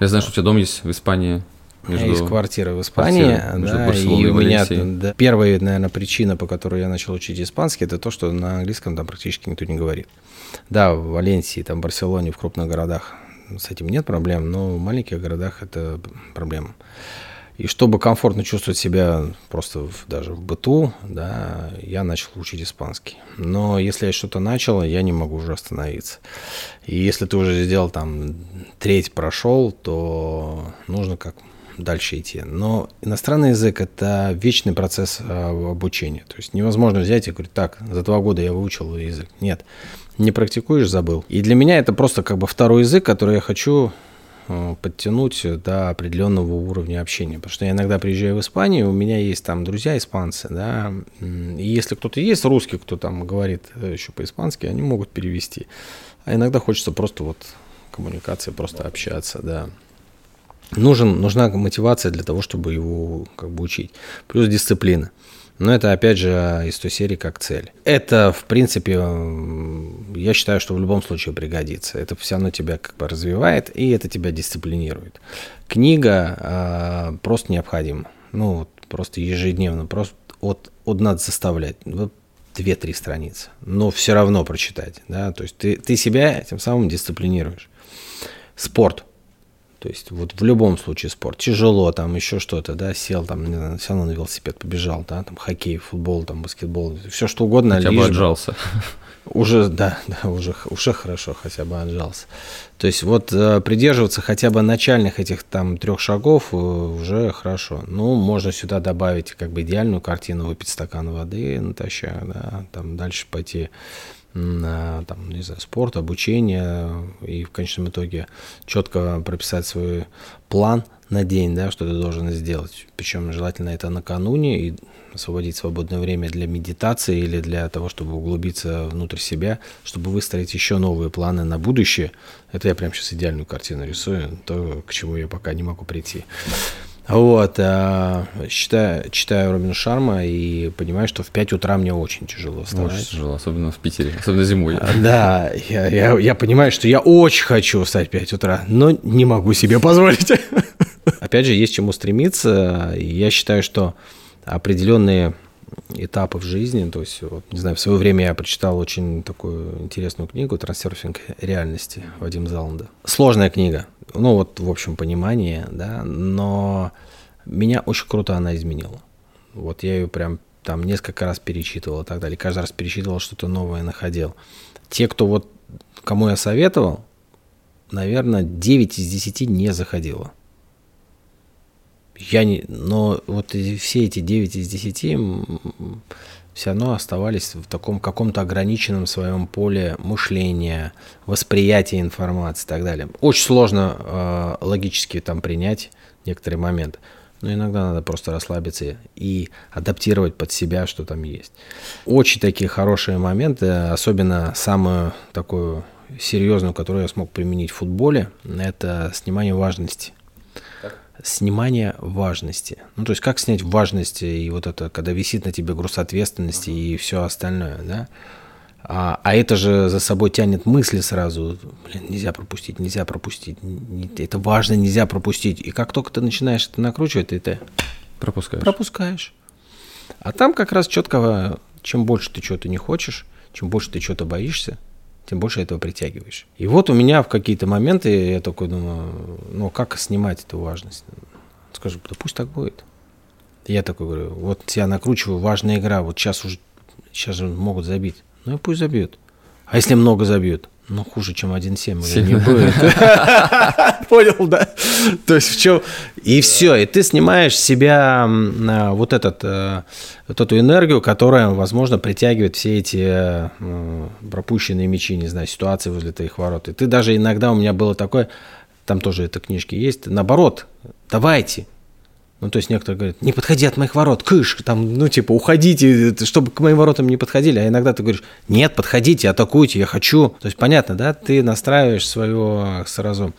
Я знаю, что у тебя дом есть в Испании. Между... Из квартиры в Испании, да, и у меня да, первая, наверное, причина, по которой я начал учить испанский, это то, что на английском там практически никто не говорит. Да, в Валенсии, там, в Барселоне, в крупных городах с этим нет проблем, но в маленьких городах это проблема. И чтобы комфортно чувствовать себя просто в, даже в быту, да, я начал учить испанский. Но если я что-то начал, я не могу уже остановиться. И если ты уже сделал там треть прошел, то нужно как дальше идти. Но иностранный язык – это вечный процесс а, обучения. То есть невозможно взять и говорить, так, за два года я выучил язык. Нет, не практикуешь – забыл. И для меня это просто как бы второй язык, который я хочу а, подтянуть до определенного уровня общения. Потому что я иногда приезжаю в Испанию, у меня есть там друзья испанцы, да, и если кто-то есть русский, кто там говорит э, еще по-испански, они могут перевести. А иногда хочется просто вот коммуникации, просто общаться, да нужен, нужна мотивация для того, чтобы его как бы учить. Плюс дисциплина. Но это, опять же, из той серии как цель. Это, в принципе, я считаю, что в любом случае пригодится. Это все равно тебя как бы развивает, и это тебя дисциплинирует. Книга э, просто необходима. Ну, вот, просто ежедневно. Просто от, от надо заставлять. Вот две-три страницы. Но все равно прочитать. Да? То есть ты, ты себя тем самым дисциплинируешь. Спорт – то есть вот в любом случае спорт. Тяжело, там еще что-то, да, сел там, не знаю, сел на велосипед, побежал, да, там хоккей, футбол, там баскетбол, все что угодно. Хотя бы отжался. Уже, да, да, уже, уже хорошо, хотя бы отжался. То есть вот э, придерживаться хотя бы начальных этих там трех шагов э, уже хорошо. Ну, можно сюда добавить как бы идеальную картину, выпить стакан воды натощак, да, там дальше пойти там, не знаю, спорт, обучение и в конечном итоге четко прописать свой план на день, да, что ты должен сделать. Причем желательно это накануне и освободить свободное время для медитации или для того, чтобы углубиться внутрь себя, чтобы выстроить еще новые планы на будущее. Это я прям сейчас идеальную картину рисую, то, к чему я пока не могу прийти. Вот, а, читаю, читаю Робина Шарма и понимаю, что в 5 утра мне очень тяжело вставать. Очень тяжело, особенно в Питере, особенно зимой. А, да, я, я, я понимаю, что я очень хочу встать в 5 утра, но не могу себе позволить. Опять же, есть чему стремиться. Я считаю, что определенные этапы в жизни, то есть, вот, не знаю, в свое время я прочитал очень такую интересную книгу «Трансерфинг реальности» Вадима Заланда. Сложная книга, ну вот в общем понимании, да, но меня очень круто она изменила. Вот я ее прям там несколько раз перечитывал и так далее. Каждый раз перечитывал что-то новое, находил. Те, кто вот, кому я советовал, наверное, 9 из 10 не заходило. Я не, но вот все эти 9 из 10 все равно оставались в таком каком-то ограниченном своем поле мышления, восприятия информации и так далее. Очень сложно э, логически там принять некоторые моменты. Но иногда надо просто расслабиться и адаптировать под себя, что там есть. Очень такие хорошие моменты, особенно самую такую серьезную, которую я смог применить в футболе, это снимание важности. Снимание важности. Ну, то есть, как снять важность и вот это, когда висит на тебе груз ответственности и все остальное, да? А, а это же за собой тянет мысли сразу. Блин, нельзя пропустить, нельзя пропустить. Это важно, нельзя пропустить. И как только ты начинаешь это накручивать, ты это пропускаешь. пропускаешь. А там как раз четко, чем больше ты чего-то не хочешь, чем больше ты чего-то боишься, тем больше этого притягиваешь. И вот у меня в какие-то моменты я такой думаю, ну как снимать эту важность? Скажу, да пусть так будет. Я такой говорю, вот я накручиваю, важная игра, вот сейчас уже, сейчас же могут забить. Ну и пусть забьют. А если много забьют? Ну, хуже, чем 1-7 уже не будет. Понял, да? То есть в чем... И все, и ты снимаешь с себя вот, этот, э, вот эту энергию, которая, возможно, притягивает все эти э, пропущенные мячи, не знаю, ситуации возле твоих ворот. И ты даже иногда, у меня было такое, там тоже это книжки есть, наоборот, давайте, ну, то есть некоторые говорят, не подходи от моих ворот, кыш, там, ну, типа, уходите, чтобы к моим воротам не подходили. А иногда ты говоришь, нет, подходите, атакуйте, я хочу. То есть, понятно, да, ты настраиваешь свою сразу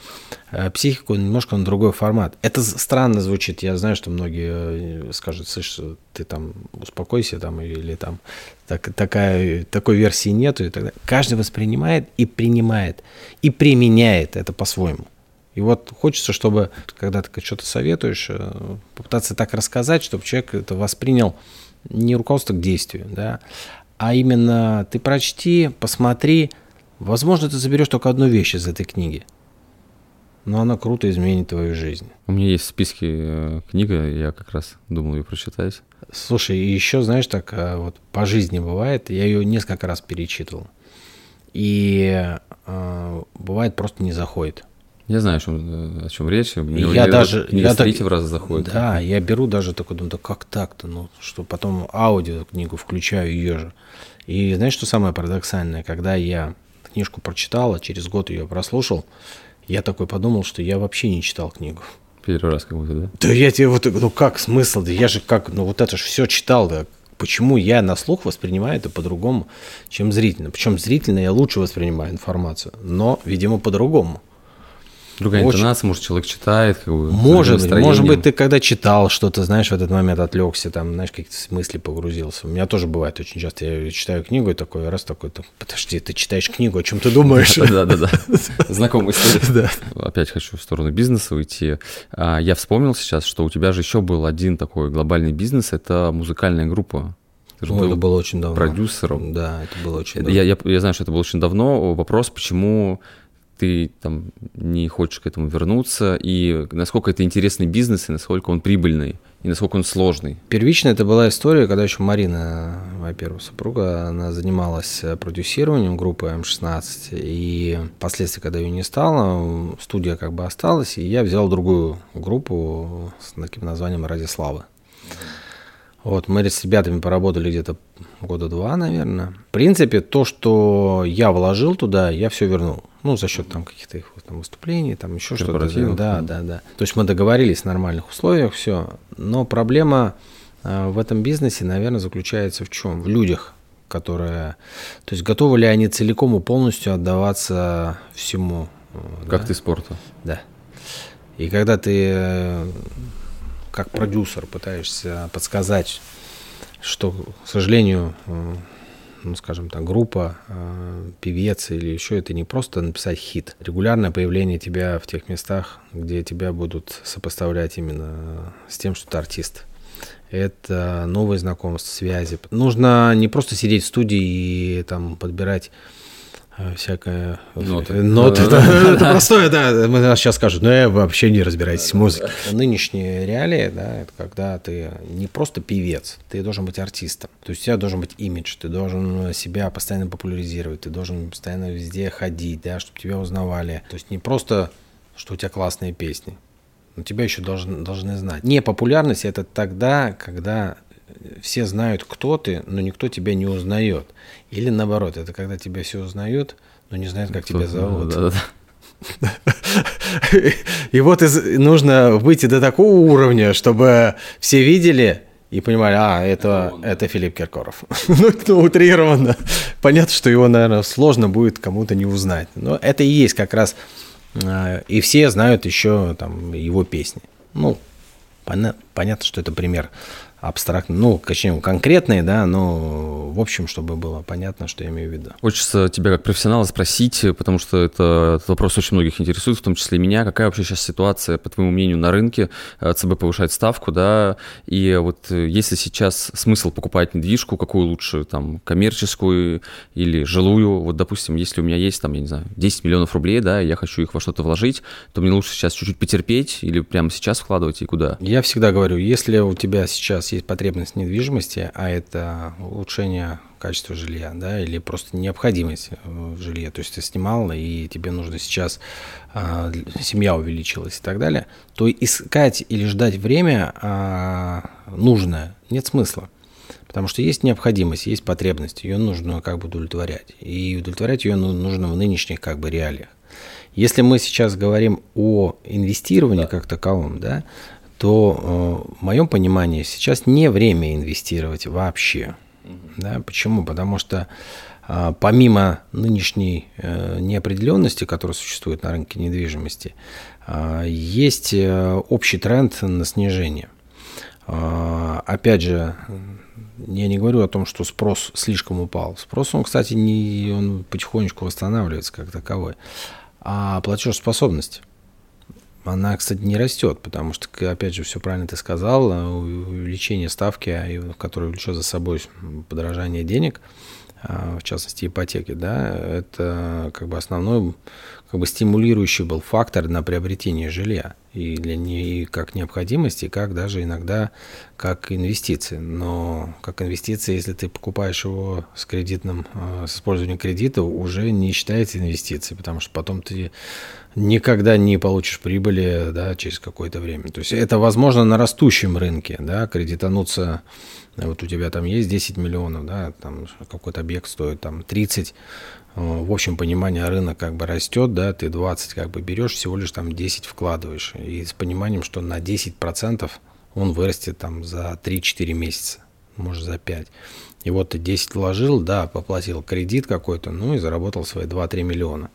э, психику немножко на другой формат. Это странно звучит, я знаю, что многие э, скажут, слышь, ты там успокойся, там, или там так, такая, такой версии нету и так далее. Каждый воспринимает и принимает, и применяет это по-своему. И вот хочется, чтобы, когда ты что-то советуешь, э, попытаться так рассказать, чтобы человек это воспринял не руководство к действию, да, а именно ты прочти, посмотри, возможно, ты заберешь только одну вещь из этой книги, но она круто изменит твою жизнь. У меня есть в списке э, книга, я как раз думал ее прочитать. Слушай, еще, знаешь, так э, вот по жизни бывает, я ее несколько раз перечитывал, и э, бывает просто не заходит. Я знаю, о чем, о чем речь. Мне я даже я так, третьего раза заходит. Да, я беру даже такой, думаю, да как так-то, ну, что потом аудио книгу включаю ее же. И знаешь, что самое парадоксальное, когда я книжку прочитал, а через год ее прослушал, я такой подумал, что я вообще не читал книгу. Первый раз как будто, да? Да я тебе вот, ну как смысл, да я же как, ну вот это же все читал, да, почему я на слух воспринимаю это по-другому, чем зрительно. Причем зрительно я лучше воспринимаю информацию, но, видимо, по-другому. Другая Очень... интонация, может, человек читает, как бы. Может быть, может быть, ты когда читал что-то, знаешь, в этот момент отвлекся, там, знаешь, какие-то мысли погрузился. У меня тоже бывает очень часто. Я читаю книгу и такой раз такой, подожди, ты читаешь книгу, о чем ты думаешь? Да, да, да. Знакомая история. Опять хочу в сторону бизнеса уйти. А, я вспомнил сейчас, что у тебя же еще был один такой глобальный бизнес, это музыкальная группа. Ты же ну, был это было очень давно. Продюсером. Да, это было очень давно. Я, я, я знаю, что это было очень давно. Вопрос, почему ты там не хочешь к этому вернуться, и насколько это интересный бизнес, и насколько он прибыльный, и насколько он сложный. Первично это была история, когда еще Марина, моя первая супруга, она занималась продюсированием группы М16, и впоследствии, когда ее не стало, студия как бы осталась, и я взял другую группу с таким названием «Ради славы». Вот, мы с ребятами поработали где-то года два, наверное. В принципе, то, что я вложил туда, я все вернул. Ну, за счет там каких-то их там, выступлений, там еще что-то. Да, да, да. То есть мы договорились в нормальных условиях, все. Но проблема э, в этом бизнесе, наверное, заключается в чем? В людях, которые... То есть готовы ли они целиком и полностью отдаваться всему. Э, как да? ты спорту. Да. И когда ты э, как продюсер пытаешься подсказать, что, к сожалению, э, ну, скажем так, группа, э, певец или еще это не просто написать хит. Регулярное появление тебя в тех местах, где тебя будут сопоставлять именно с тем, что ты артист. Это новые знакомства, связи. Нужно не просто сидеть в студии и там подбирать всякая ноты. Ноты, да, да, да, это простое, да. Мы сейчас скажут, ну я вообще не разбираюсь в музыке. Нынешние реалии, да, это когда ты не просто певец, ты должен быть артистом. То есть у тебя должен быть имидж, ты должен себя постоянно популяризировать, ты должен постоянно везде ходить, да, чтобы тебя узнавали. То есть не просто, что у тебя классные песни, но тебя еще должны, должны знать. Не популярность это тогда, когда все знают, кто ты, но никто тебя не узнает. Или наоборот, это когда тебя все узнают, но не знают, как кто, тебя зовут. Да, да, И вот нужно выйти до такого уровня, чтобы все видели и понимали, а, это, это, это Филипп Киркоров. ну, ну, утрированно. Понятно, что его, наверное, сложно будет кому-то не узнать. Но это и есть как раз... Э, и все знают еще там его песни. Ну, понятно, что это пример абстрактно, ну, точнее, конкретные, да, но в общем, чтобы было понятно, что я имею в виду. Хочется тебя как профессионала спросить, потому что это, этот вопрос очень многих интересует, в том числе и меня. Какая вообще сейчас ситуация, по твоему мнению, на рынке? Э, ЦБ повышает ставку, да, и вот э, если сейчас смысл покупать недвижку, какую лучше, там, коммерческую или жилую? Вот, допустим, если у меня есть, там, я не знаю, 10 миллионов рублей, да, и я хочу их во что-то вложить, то мне лучше сейчас чуть-чуть потерпеть или прямо сейчас вкладывать и куда? Я всегда говорю, если у тебя сейчас есть потребность в недвижимости, а это улучшение качества жилья, да, или просто необходимость в жилье, то есть ты снимал, и тебе нужно сейчас, а, семья увеличилась и так далее, то искать или ждать время а, нужное нет смысла. Потому что есть необходимость, есть потребность, ее нужно как бы удовлетворять. И удовлетворять ее ну, нужно в нынешних как бы реалиях. Если мы сейчас говорим о инвестировании да. как таковом, да, то э, в моем понимании сейчас не время инвестировать вообще. Да, почему? Потому что э, помимо нынешней э, неопределенности, которая существует на рынке недвижимости, есть общий тренд на снижение. Опять же, я не говорю о том, что спрос слишком упал. Спрос, он, кстати, не, он потихонечку восстанавливается как таковой. А платежеспособность – она, кстати, не растет, потому что, опять же, все правильно ты сказал, увеличение ставки, а, которое влечет за собой подорожание денег, а, в частности ипотеки, да, это как бы основной как бы стимулирующий был фактор на приобретение жилья и для не как необходимости, как даже иногда как инвестиции. Но как инвестиции, если ты покупаешь его с кредитным, э, с использованием кредита, уже не считается инвестицией, потому что потом ты никогда не получишь прибыли да, через какое-то время. То есть это возможно на растущем рынке, да, кредитануться, вот у тебя там есть 10 миллионов, да, там какой-то объект стоит там 30, в общем понимании рынок как бы растет, да, ты 20 как бы берешь, всего лишь там 10 вкладываешь, и с пониманием, что на 10% он вырастет там за 3-4 месяца, может за 5. И вот ты 10 вложил, да, поплатил кредит какой-то, ну и заработал свои 2-3 миллиона.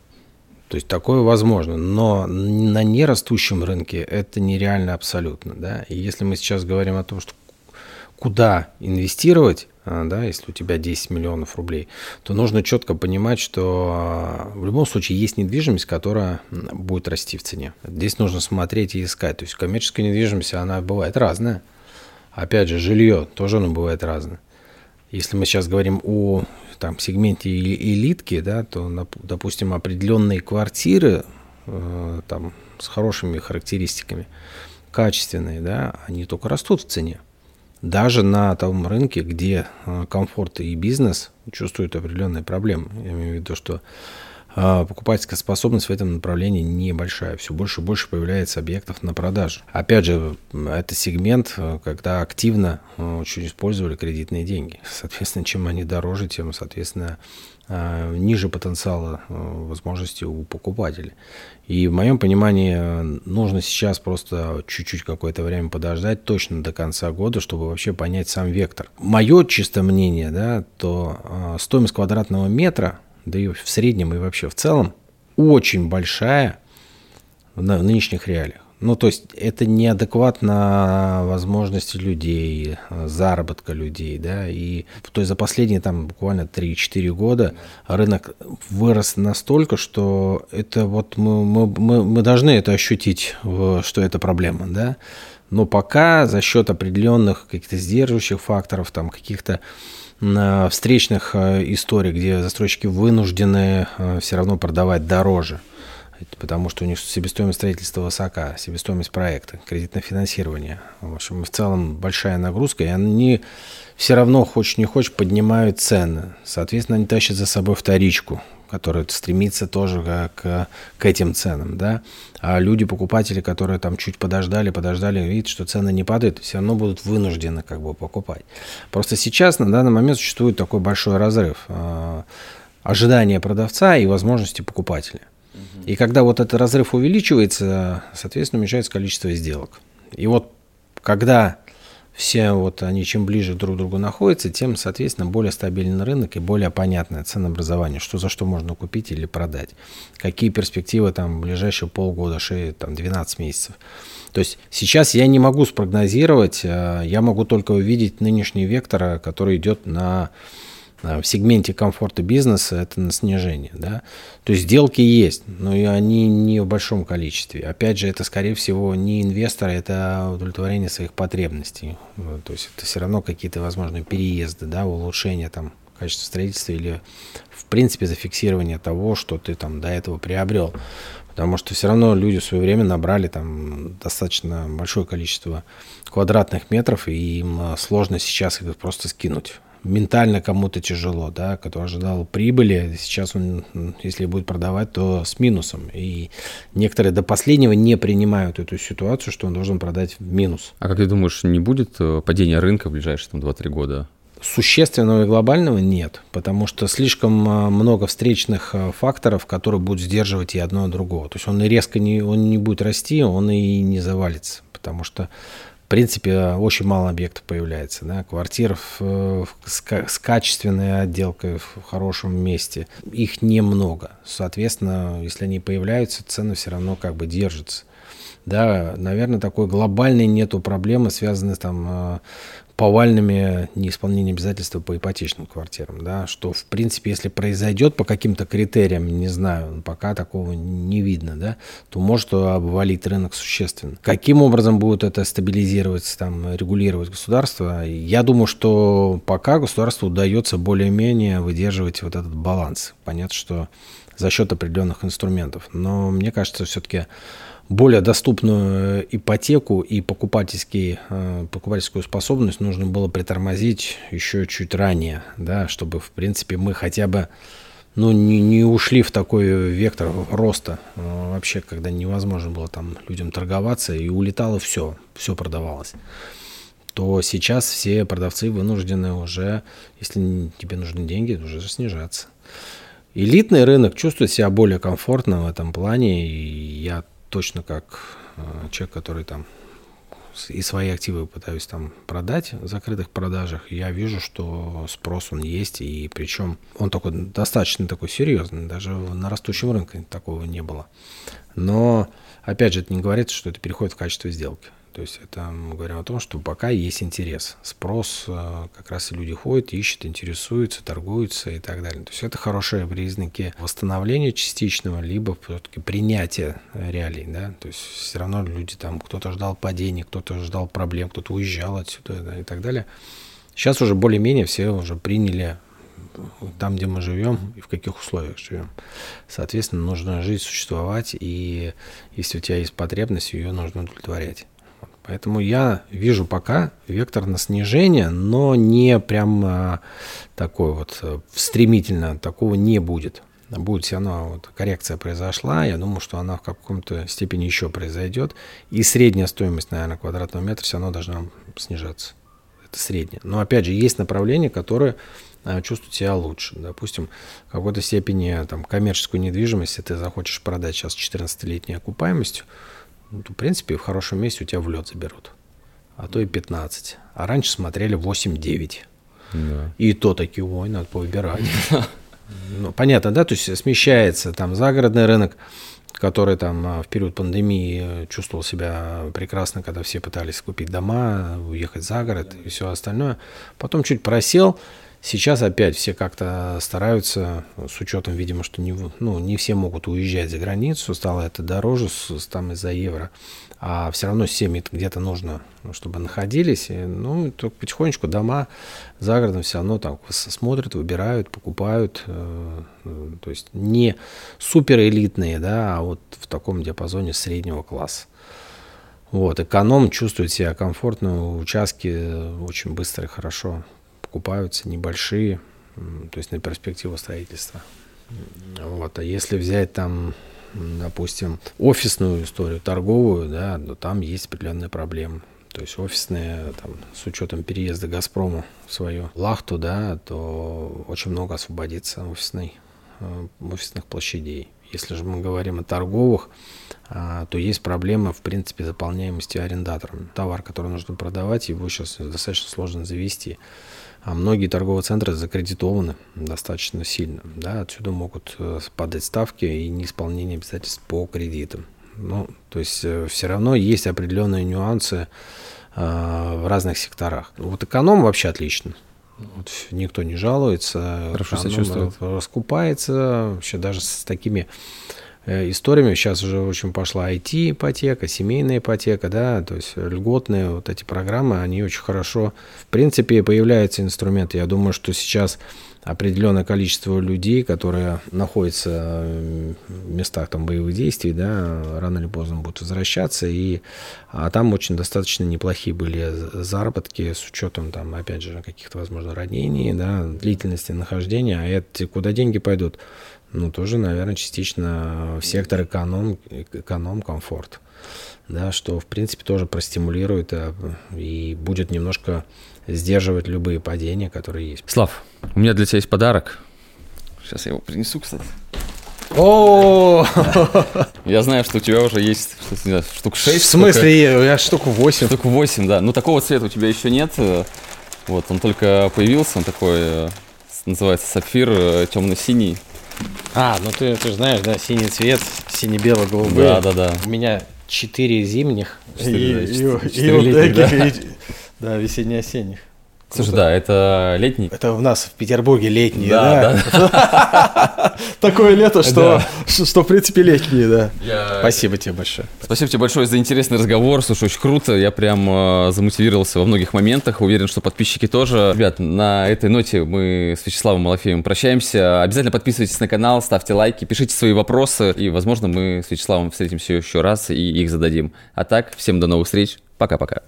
То есть такое возможно, но на нерастущем рынке это нереально абсолютно. Да? И если мы сейчас говорим о том, что куда инвестировать, да, если у тебя 10 миллионов рублей, то нужно четко понимать, что а, в любом случае есть недвижимость, которая будет расти в цене. Здесь нужно смотреть и искать. То есть коммерческая недвижимость, она бывает разная. Опять же, жилье тоже оно бывает разное. Если мы сейчас говорим о там, сегменте элитки, да, то, допустим, определенные квартиры э, там, с хорошими характеристиками, качественные, да, они только растут в цене даже на том рынке, где э, комфорт и бизнес чувствуют определенные проблемы. Я имею в виду, что э, покупательская способность в этом направлении небольшая. Все больше и больше появляется объектов на продажу. Опять же, это сегмент, э, когда активно очень использовали кредитные деньги. Соответственно, чем они дороже, тем, соответственно, ниже потенциала возможностей у покупателей. И в моем понимании нужно сейчас просто чуть-чуть какое-то время подождать, точно до конца года, чтобы вообще понять сам вектор. Мое чистое мнение, да, то э, стоимость квадратного метра, да и в среднем и вообще в целом, очень большая в нынешних реалиях. Ну, то есть это неадекватно возможности людей, заработка людей, да, и то есть за последние там буквально 3-4 года рынок вырос настолько, что это вот мы, мы, мы, мы должны это ощутить, что это проблема, да, но пока за счет определенных каких-то сдерживающих факторов, там каких-то встречных э, историй, где застройщики вынуждены э, все равно продавать дороже – потому что у них себестоимость строительства высока, себестоимость проекта, кредитное финансирование. В общем, в целом большая нагрузка, и они все равно, хочешь не хочешь, поднимают цены. Соответственно, они тащат за собой вторичку, которая стремится тоже к, к этим ценам, да. А люди, покупатели, которые там чуть подождали, подождали, видят, что цены не падают, все равно будут вынуждены как бы покупать. Просто сейчас, на данный момент, существует такой большой разрыв э, ожидания продавца и возможности покупателя. И когда вот этот разрыв увеличивается, соответственно, уменьшается количество сделок. И вот когда все вот они чем ближе друг к другу находятся, тем, соответственно, более стабильный рынок и более понятное ценообразование, что за что можно купить или продать, какие перспективы там ближайшие полгода, 6, там 12 месяцев. То есть сейчас я не могу спрогнозировать, э, я могу только увидеть нынешний вектор, который идет на в сегменте комфорта бизнеса это на снижение. Да? То есть сделки есть, но и они не в большом количестве. Опять же, это, скорее всего, не инвесторы, это удовлетворение своих потребностей. То есть это все равно какие-то возможные переезды, да, улучшение там, качества строительства или, в принципе, зафиксирование того, что ты там до этого приобрел. Потому что все равно люди в свое время набрали там достаточно большое количество квадратных метров, и им сложно сейчас их просто скинуть ментально кому-то тяжело, да, который ожидал прибыли, сейчас он, если будет продавать, то с минусом. И некоторые до последнего не принимают эту ситуацию, что он должен продать в минус. А как ты думаешь, не будет э, падения рынка в ближайшие там, 2-3 года? Существенного и глобального нет, потому что слишком э, много встречных э, факторов, которые будут сдерживать и одно и другого. То есть он резко не, он не будет расти, он и не завалится, потому что принципе, очень мало объектов появляется. Да? Квартир в, с, с качественной отделкой в хорошем месте, их немного. Соответственно, если они появляются, цены все равно как бы держатся. Да, наверное, такой глобальной нету проблемы, связанной там э, повальными неисполнением обязательств по ипотечным квартирам, да, что, в принципе, если произойдет по каким-то критериям, не знаю, пока такого не видно, да, то может обвалить рынок существенно. Каким образом будет это стабилизироваться, там, регулировать государство? Я думаю, что пока государству удается более-менее выдерживать вот этот баланс. Понятно, что за счет определенных инструментов. Но мне кажется, все-таки более доступную э, ипотеку и покупательский, э, покупательскую способность нужно было притормозить еще чуть ранее, да, чтобы, в принципе, мы хотя бы ну, не, не ушли в такой вектор роста, э, вообще, когда невозможно было там людям торговаться, и улетало все, все продавалось то сейчас все продавцы вынуждены уже, если тебе нужны деньги, уже снижаться. Элитный рынок чувствует себя более комфортно в этом плане, и я точно как э, человек, который там и свои активы пытаюсь там продать в закрытых продажах, я вижу, что спрос он есть, и причем он такой достаточно такой серьезный, даже на растущем рынке такого не было. Но, опять же, это не говорит, что это переходит в качество сделки. То есть это мы говорим о том, что пока есть интерес, спрос, э, как раз и люди ходят, ищут, интересуются, торгуются и так далее. То есть это хорошие признаки восстановления частичного, либо все-таки принятия реалий. Да? То есть все равно люди там, кто-то ждал падения, кто-то ждал проблем, кто-то уезжал отсюда да, и так далее. Сейчас уже более-менее все уже приняли там, где мы живем и в каких условиях живем. Соответственно, нужно жить, существовать, и если у тебя есть потребность, ее нужно удовлетворять. Поэтому я вижу пока вектор на снижение, но не прям а, такой вот э, стремительно, такого не будет. Будет все равно вот коррекция произошла, я думаю, что она в каком-то степени еще произойдет. И средняя стоимость, наверное, квадратного метра все равно должна снижаться. Это средняя. Но опять же, есть направления, которые а, чувствуют себя лучше. Допустим, в какой-то степени там, коммерческую недвижимость, если ты захочешь продать сейчас 14-летней окупаемостью, ну, в принципе, в хорошем месте у тебя в лед заберут. А то и 15. А раньше смотрели 8-9. Да. И то такие, ой, надо повыбирать. Ну, понятно, да, то есть смещается там загородный рынок, который там а, в период пандемии чувствовал себя прекрасно, когда все пытались купить дома, уехать за город и все остальное. Потом чуть просел, Сейчас опять все как-то стараются, с учетом, видимо, что не, ну, не все могут уезжать за границу, стало это дороже с, там из-за евро, а все равно семьи где-то нужно, ну, чтобы находились. И, ну, только потихонечку дома за городом все равно там смотрят, выбирают, покупают. Э, э, то есть не супер элитные, да, а вот в таком диапазоне среднего класса. Вот, эконом чувствует себя комфортно, участки очень быстро и хорошо покупаются небольшие, то есть на перспективу строительства. Вот. А если взять там, допустим, офисную историю, торговую, да, то там есть определенные проблемы. То есть офисные, там, с учетом переезда Газпрома в свою лахту, да, то очень много освободится офисной, э, офисных площадей. Если же мы говорим о торговых, а, то есть проблема, в принципе, заполняемости арендатором. Товар, который нужно продавать, его сейчас достаточно сложно завести. А многие торговые центры закредитованы достаточно сильно. Да, отсюда могут э, падать ставки и неисполнение обязательств по кредитам. Ну, то есть э, все равно есть определенные нюансы э, в разных секторах. Вот эконом вообще отлично. Вот никто не жалуется. Хорошо себя чувствует. Раскупается. Вообще даже с такими историями. Сейчас уже очень пошла IT-ипотека, семейная ипотека, да, то есть льготные вот эти программы, они очень хорошо, в принципе, появляются инструменты. Я думаю, что сейчас определенное количество людей, которые находятся в местах там боевых действий, да, рано или поздно будут возвращаться, и а там очень достаточно неплохие были заработки с учетом там, опять же, каких-то, возможно, ранений, да, длительности нахождения, а это куда деньги пойдут? Ну, тоже, наверное, частично в сектор эконом, эконом комфорт. Да, что, в принципе, тоже простимулирует а, и будет немножко сдерживать любые падения, которые есть. Слав, у меня для тебя есть подарок. Сейчас я его принесу, кстати. О, Я знаю, что у тебя уже есть штук 6. В смысле, у меня штук 8. Штук 8, да. Ну, такого цвета у тебя еще нет. Вот, он только появился, он такой, э, называется сапфир э, темно-синий. А, ну ты, ты же знаешь, да, синий цвет, сине-бело-голубые. Да, да, да. У меня четыре зимних Четыре, и, да, и, четыре и летних, вот да. и- да, весенне-осенних. Слушай, да, это летний. Это у нас в Петербурге летние, Да, да? Такое лето, что, что в принципе летние, да. Спасибо тебе большое. Спасибо тебе большое за интересный разговор. Слушай, очень круто. Я прям э, замотивировался во многих моментах. Уверен, что подписчики тоже. Ребят, на этой ноте мы с Вячеславом Малафеевым прощаемся. Обязательно подписывайтесь на канал, ставьте лайки, пишите свои вопросы. И, возможно, мы с Вячеславом встретимся еще раз и их зададим. А так, всем до новых встреч. Пока-пока.